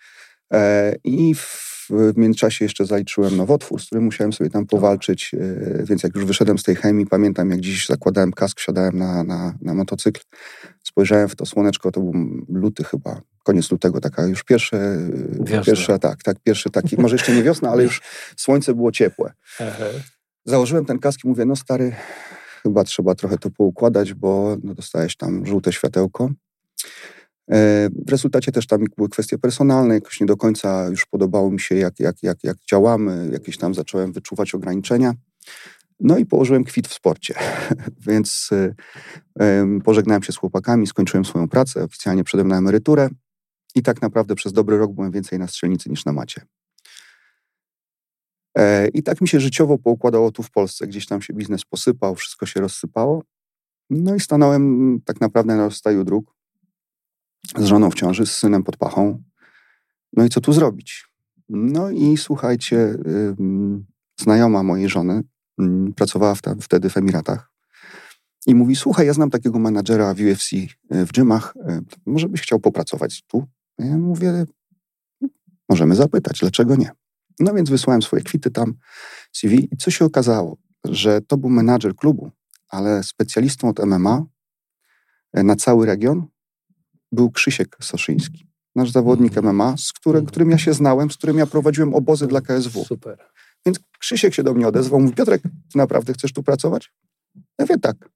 Speaker 2: E, I w w międzyczasie jeszcze zaliczyłem nowotwór, z którym musiałem sobie tam powalczyć, e, więc jak już wyszedłem z tej chemii, pamiętam jak dziś zakładałem kask, siadałem na, na, na motocykl, spojrzałem w to słoneczko, to był luty chyba, koniec lutego, taka już pierwsze,
Speaker 3: Wiosna.
Speaker 2: pierwsza, tak, tak, pierwszy taki, może jeszcze nie wiosna, ale już słońce było ciepłe.
Speaker 3: Aha.
Speaker 2: Założyłem ten kask i mówię, no stary, chyba trzeba trochę to poukładać, bo no, dostałeś tam żółte światełko. E, w rezultacie też tam były kwestie personalne, jakoś nie do końca już podobało mi się, jak, jak, jak, jak działamy, jakieś tam zacząłem wyczuwać ograniczenia. No i położyłem kwit w sporcie, *laughs* więc y, pożegnałem się z chłopakami, skończyłem swoją pracę, oficjalnie przedem na emeryturę i tak naprawdę przez dobry rok byłem więcej na strzelnicy niż na macie. E, I tak mi się życiowo poukładało tu w Polsce. Gdzieś tam się biznes posypał, wszystko się rozsypało. No i stanąłem tak naprawdę na rozstaju dróg z żoną w ciąży, z synem pod pachą. No i co tu zrobić? No i słuchajcie, yy, znajoma mojej żony yy, pracowała wtedy w Emiratach i mówi, słuchaj, ja znam takiego menadżera w UFC y, w gymach, yy, może byś chciał popracować tu? Ja mówię, możemy zapytać, dlaczego nie? No więc wysłałem swoje kwity tam, CV i co się okazało, że to był menadżer klubu, ale specjalistą od MMA y, na cały region był Krzysiek Soszyński, nasz zawodnik MMA, z którym, mhm. którym ja się znałem, z którym ja prowadziłem obozy dla KSW.
Speaker 3: Super.
Speaker 2: Więc Krzysiek się do mnie odezwał, mówi, Piotrek, ty naprawdę chcesz tu pracować? Ja wiem, tak.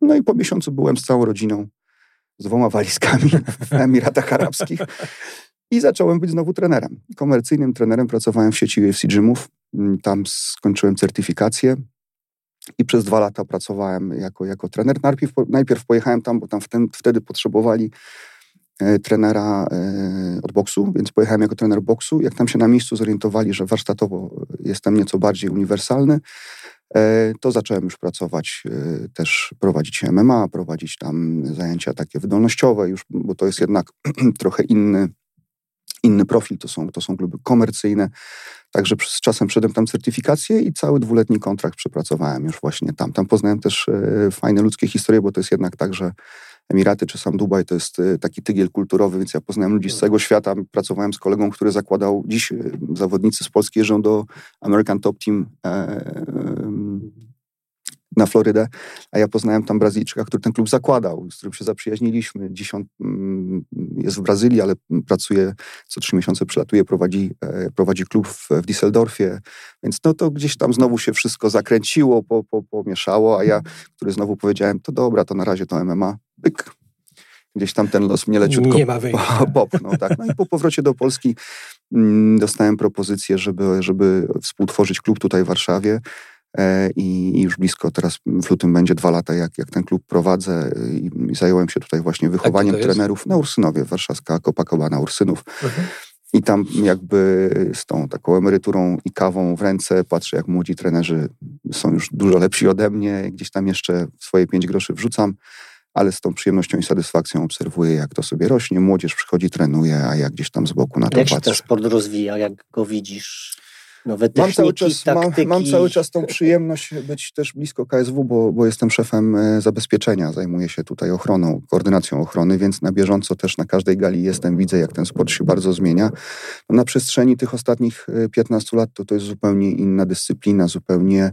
Speaker 2: No i po miesiącu byłem z całą rodziną, z dwoma walizkami w Emiratach Arabskich i zacząłem być znowu trenerem. Komercyjnym trenerem pracowałem w sieci UFC Gymów. Tam skończyłem certyfikację i przez dwa lata pracowałem jako, jako trener. Najpierw, najpierw pojechałem tam, bo tam wtedy, wtedy potrzebowali e, trenera e, od boksu, więc pojechałem jako trener boksu. Jak tam się na miejscu zorientowali, że warsztatowo jestem nieco bardziej uniwersalny, e, to zacząłem już pracować, też prowadzić MMA, prowadzić tam zajęcia takie wydolnościowe już, bo to jest jednak *clears throat* trochę inny inny profil, to są, to są kluby komercyjne. Także z czasem przedem tam certyfikację i cały dwuletni kontrakt przepracowałem już właśnie tam. Tam poznałem też e, fajne ludzkie historie, bo to jest jednak tak, że Emiraty czy sam Dubaj to jest e, taki tygiel kulturowy, więc ja poznałem ludzi z całego świata. Pracowałem z kolegą, który zakładał, dziś e, zawodnicy z Polski jeżdżą do American Top Team na Florydę, a ja poznałem tam Brazylijczyka, który ten klub zakładał, z którym się zaprzyjaźniliśmy. Dziś on mm, jest w Brazylii, ale pracuje, co trzy miesiące przylatuje, prowadzi, e, prowadzi klub w, w Düsseldorfie, więc no to gdzieś tam znowu się wszystko zakręciło, po, po, pomieszało, a ja, który znowu powiedziałem, to dobra, to na razie to MMA, byk, gdzieś tam ten los mnie leciutko
Speaker 3: Nie ma *laughs*
Speaker 2: popnął. Tak. No i po powrocie do Polski mm, dostałem propozycję, żeby, żeby współtworzyć klub tutaj w Warszawie. E, i już blisko teraz w lutym będzie dwa lata, jak, jak ten klub prowadzę i zająłem się tutaj właśnie wychowaniem trenerów na Ursynowie, warszawska Kopakobana Ursynów. Mhm. I tam jakby z tą taką emeryturą i kawą w ręce patrzę, jak młodzi trenerzy są już dużo lepsi ode mnie. Gdzieś tam jeszcze swoje pięć groszy wrzucam, ale z tą przyjemnością i satysfakcją obserwuję, jak to sobie rośnie. Młodzież przychodzi, trenuje, a jak gdzieś tam z boku na to
Speaker 1: jak
Speaker 2: patrzę.
Speaker 1: Jak się ten sport rozwija, jak go widzisz? Nowe
Speaker 2: techniki, mam cały czas, mam, mam, cały czas tą przyjemność być też blisko KSW, bo, bo jestem szefem e, zabezpieczenia. Zajmuję się tutaj ochroną, koordynacją ochrony, więc na bieżąco też na każdej gali jestem, widzę jak ten sport się bardzo zmienia. No na przestrzeni tych ostatnich 15 e, lat to, to jest zupełnie inna dyscyplina, zupełnie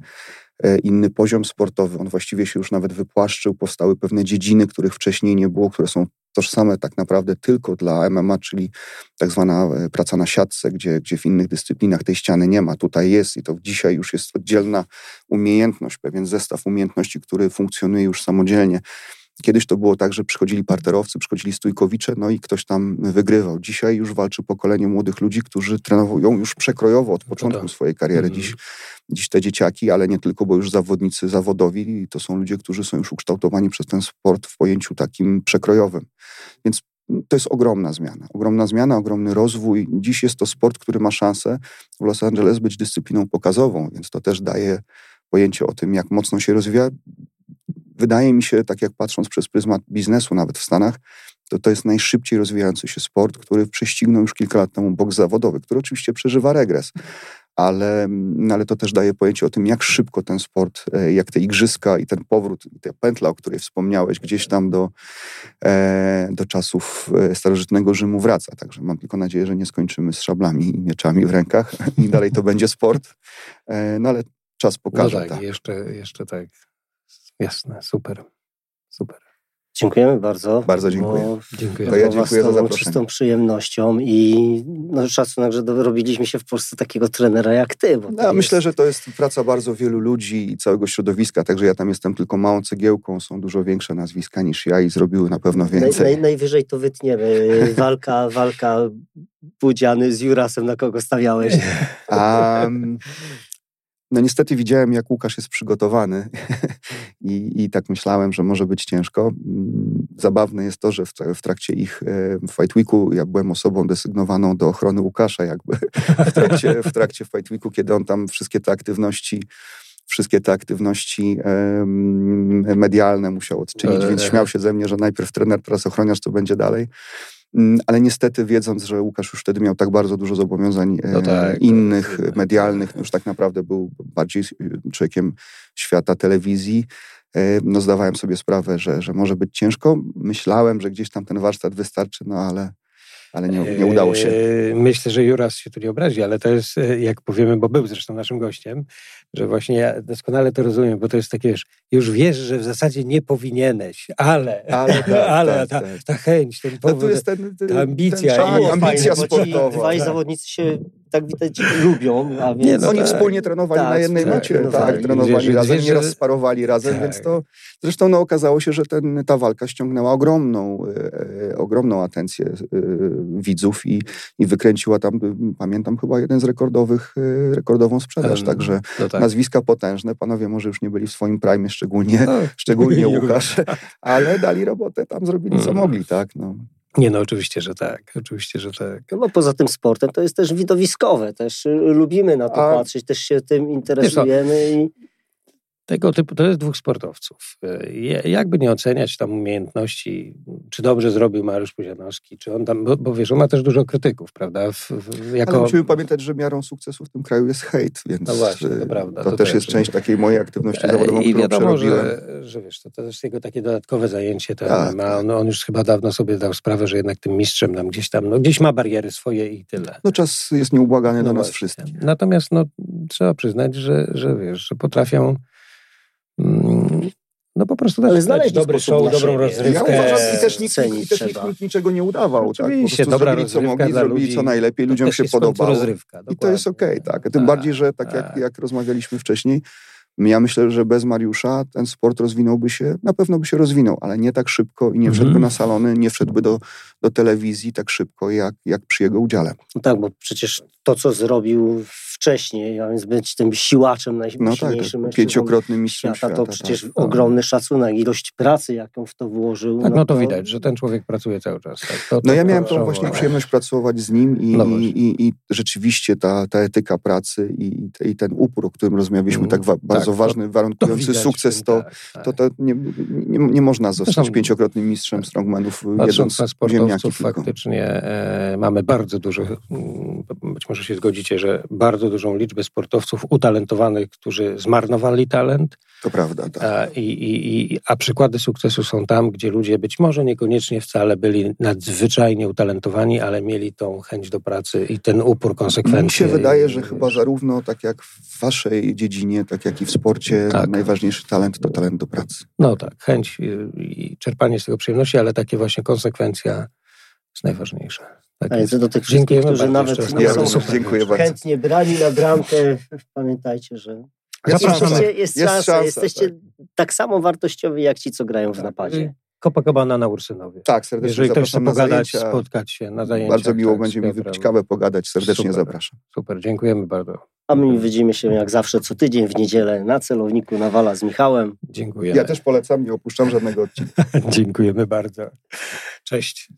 Speaker 2: inny poziom sportowy. On właściwie się już nawet wypłaszczył. Powstały pewne dziedziny, których wcześniej nie było, które są tożsame tak naprawdę tylko dla MMA, czyli tak zwana e, praca na siatce, gdzie, gdzie w innych dyscyplinach tej ściany nie ma. Tutaj jest i to dzisiaj już jest oddzielna umiejętność, pewien zestaw umiejętności, który funkcjonuje już samodzielnie. Kiedyś to było tak, że przychodzili parterowcy, przychodzili stójkowicze, no i ktoś tam wygrywał. Dzisiaj już walczy pokolenie młodych ludzi, którzy trenują już przekrojowo od początku tak. swojej kariery. Mm. Dziś, dziś te dzieciaki, ale nie tylko, bo już zawodnicy zawodowi, to są ludzie, którzy są już ukształtowani przez ten sport w pojęciu takim przekrojowym. Więc to jest ogromna zmiana. Ogromna zmiana, ogromny rozwój. Dziś jest to sport, który ma szansę w Los Angeles być dyscypliną pokazową, więc to też daje pojęcie o tym, jak mocno się rozwija wydaje mi się, tak jak patrząc przez pryzmat biznesu nawet w Stanach, to to jest najszybciej rozwijający się sport, który prześcignął już kilka lat temu boks zawodowy, który oczywiście przeżywa regres. Ale, no ale to też daje pojęcie o tym, jak szybko ten sport, e, jak te igrzyska i ten powrót, i ta pętla, o której wspomniałeś, gdzieś tam do, e, do czasów e, starożytnego Rzymu wraca. Także mam tylko nadzieję, że nie skończymy z szablami i mieczami w rękach i dalej to będzie sport. No ale czas pokaże.
Speaker 3: No tak, tak. Jeszcze, jeszcze tak Jasne, super, super.
Speaker 1: Dziękujemy bardzo.
Speaker 2: Bardzo dziękuję.
Speaker 3: Dziękuję.
Speaker 2: To ja dziękuję za zaproszenie.
Speaker 1: czystą przyjemnością i no, szacunek, że robiliśmy się w Polsce takiego trenera jak ty. Bo
Speaker 2: no, Myślę, że to jest praca bardzo wielu ludzi i całego środowiska, także ja tam jestem tylko małą cegiełką, są dużo większe nazwiska niż ja i zrobiły na pewno więcej.
Speaker 1: Naj, naj, najwyżej to wytniemy. *laughs* Walka, walka Budziany z Jurasem, na kogo stawiałeś?
Speaker 2: Um, *laughs* no niestety widziałem, jak Łukasz jest przygotowany *laughs* I, i tak myślałem, że może być ciężko. Mm, zabawne jest to, że w, trakcie ich e, Fight Weeku ja byłem osobą desygnowaną do ochrony Łukasza jakby *laughs* w trakcie, w trakcie Fight Weeku, kiedy on tam wszystkie te aktywności wszystkie te aktywności medialne musiał odczynić, więc śmiał się ze mnie, że najpierw trener, teraz ochroniarz, co będzie dalej. Mm, ale niestety wiedząc, że Łukasz już wtedy miał tak bardzo dużo zobowiązań no e, tak, innych, tak, medialnych, już tak naprawdę był bardziej człowiekiem świata telewizji, e, no zdawałem sobie sprawę, że, że może być ciężko. Myślałem, że gdzieś tam ten warsztat wystarczy, no ale ale nie, nie udało się.
Speaker 3: Eee, myślę, że Juras się tu nie obrazi, ale to jest, e, jak powiemy, bo był zresztą naszym gościem, że właśnie ja doskonale to rozumiem, bo to jest takie, wiesz, już wiesz, że w zasadzie nie powinieneś, ale, ale, *laughs* tak, ale tak, ta, tak. ta, chęć, ten powód, no ten, ten, ta ambicja.
Speaker 2: Ten czas, ambicja sportowa.
Speaker 1: Dwaj tak. zawodnicy się tak widać lubią. A więc,
Speaker 2: nie, no, oni tak, wspólnie trenowali tak, na jednej tak, macie, tak, trenowali wiesz, razem, wiesz, nieraz sparowali razem, więc to zresztą no, okazało się, że ten, ta walka ściągnęła ogromną, e, e ogromną atencję e, widzów i, i wykręciła tam, pamiętam chyba jeden z rekordowych, e, rekordową sprzedaż, um, także no tak. nazwiska potężne, panowie może już nie byli w swoim prime, szczególnie, no. szczególnie *laughs* Łukasz, ale dali robotę, tam zrobili co mm. mogli, tak, no.
Speaker 3: Nie, no oczywiście, że tak. Oczywiście, że tak.
Speaker 1: No poza tym sportem to jest też widowiskowe. Też y, lubimy na to A... patrzeć, też się tym interesujemy. I
Speaker 3: tego typu, to jest dwóch sportowców. E, jakby nie oceniać tam umiejętności, czy dobrze zrobił Mariusz Puzianowski, czy on tam, bo, bo wiesz, on ma też dużo krytyków, prawda? W,
Speaker 2: w, jako... Ale musimy pamiętać, że miarą sukcesu w tym kraju jest hejt, więc
Speaker 3: no właśnie, to, prawda,
Speaker 2: to, to też tak. jest część takiej mojej aktywności zawodowej, I wiadomo,
Speaker 3: że, że wiesz, to, to jest jego takie dodatkowe zajęcie, to tak, ma, on, on, już chyba dawno sobie dał sprawę, że jednak tym mistrzem nam gdzieś tam, no gdzieś ma bariery swoje i tyle.
Speaker 2: No czas jest nieubłagany no do nas wszystkich.
Speaker 3: Natomiast no, trzeba przyznać, że, że wiesz, że potrafią no po prostu
Speaker 1: Ale znaleźć dobry show, dobrą rozrywkę.
Speaker 2: Ja uważam, i też nikt, i też nikt, nikt niczego nie udawał.
Speaker 3: Oczywiście,
Speaker 2: tak?
Speaker 3: dobra
Speaker 2: zrobili, co mogli, zrobili ludzi. co najlepiej, ludziom się podobało.
Speaker 3: Rozrywka,
Speaker 2: I to jest okej, okay, tak. Tym a, bardziej, że tak jak, jak rozmawialiśmy wcześniej, ja myślę, że bez Mariusza ten sport rozwinąłby się, na pewno by się rozwinął, ale nie tak szybko i nie wszedłby mm. na salony, nie wszedłby do, do telewizji tak szybko, jak, jak przy jego udziale.
Speaker 1: No tak, bo przecież to, co zrobił wcześniej, a więc być tym siłaczem najsilniejszym
Speaker 2: no tak, pięciokrotnym mistrzem świata,
Speaker 1: to przecież tak. ogromny szacunek, ilość pracy, jaką w to włożył.
Speaker 3: Tak, no, no to, widać, że ten człowiek pracuje cały czas. Tak? To,
Speaker 2: to, no ja miałem tą właśnie przyjemność pracować z nim i, no i, i, i, rzeczywiście ta, ta etyka pracy i, i ten upór, o którym rozmawialiśmy, mm, tak bardzo tak, ważny, warunkujący sukces, to, tak, to, to nie, nie, nie można zostać pięciokrotnym mistrzem tak. strongmanów
Speaker 3: na sportowców faktycznie e, mamy bardzo dużo, mm, być może się zgodzicie, że bardzo dużą liczbę sportowców utalentowanych, którzy zmarnowali talent.
Speaker 2: To prawda. Tak.
Speaker 3: A, i, i, a przykłady sukcesu są tam, gdzie ludzie być może niekoniecznie wcale byli nadzwyczajnie utalentowani, ale mieli tą chęć do pracy i ten upór konsekwentny.
Speaker 2: Mi się wydaje, że chyba zarówno tak jak w waszej dziedzinie, tak jak i w sporcie, tak. najważniejszy talent to talent do pracy.
Speaker 3: No tak, chęć i czerpanie z tego przyjemności, ale takie właśnie konsekwencja jest najważniejsza. Tak
Speaker 1: A do tych wszystkich, którzy nawet
Speaker 2: ja są dziękuję
Speaker 1: chętnie brali na bramkę, pamiętajcie, że jest, jesteście, jest, jest szansa, szansa, jesteście tak. tak samo wartościowi jak ci, co grają w tak. napadzie.
Speaker 3: Copacabana na Ursynowie.
Speaker 2: Tak, serdecznie
Speaker 3: Jeżeli
Speaker 2: ktoś
Speaker 3: chce pogadać, spotkać się na zajęciach.
Speaker 2: Bardzo miło tak, będzie mi wypić kawę, pogadać. Serdecznie
Speaker 3: super,
Speaker 2: zapraszam.
Speaker 3: Super, dziękujemy bardzo.
Speaker 1: A my widzimy się jak zawsze co tydzień w niedzielę na celowniku Nawala z Michałem.
Speaker 3: Dziękujemy.
Speaker 2: Ja też polecam, nie opuszczam żadnego odcinka. *laughs*
Speaker 3: Dziękujemy bardzo. Cześć.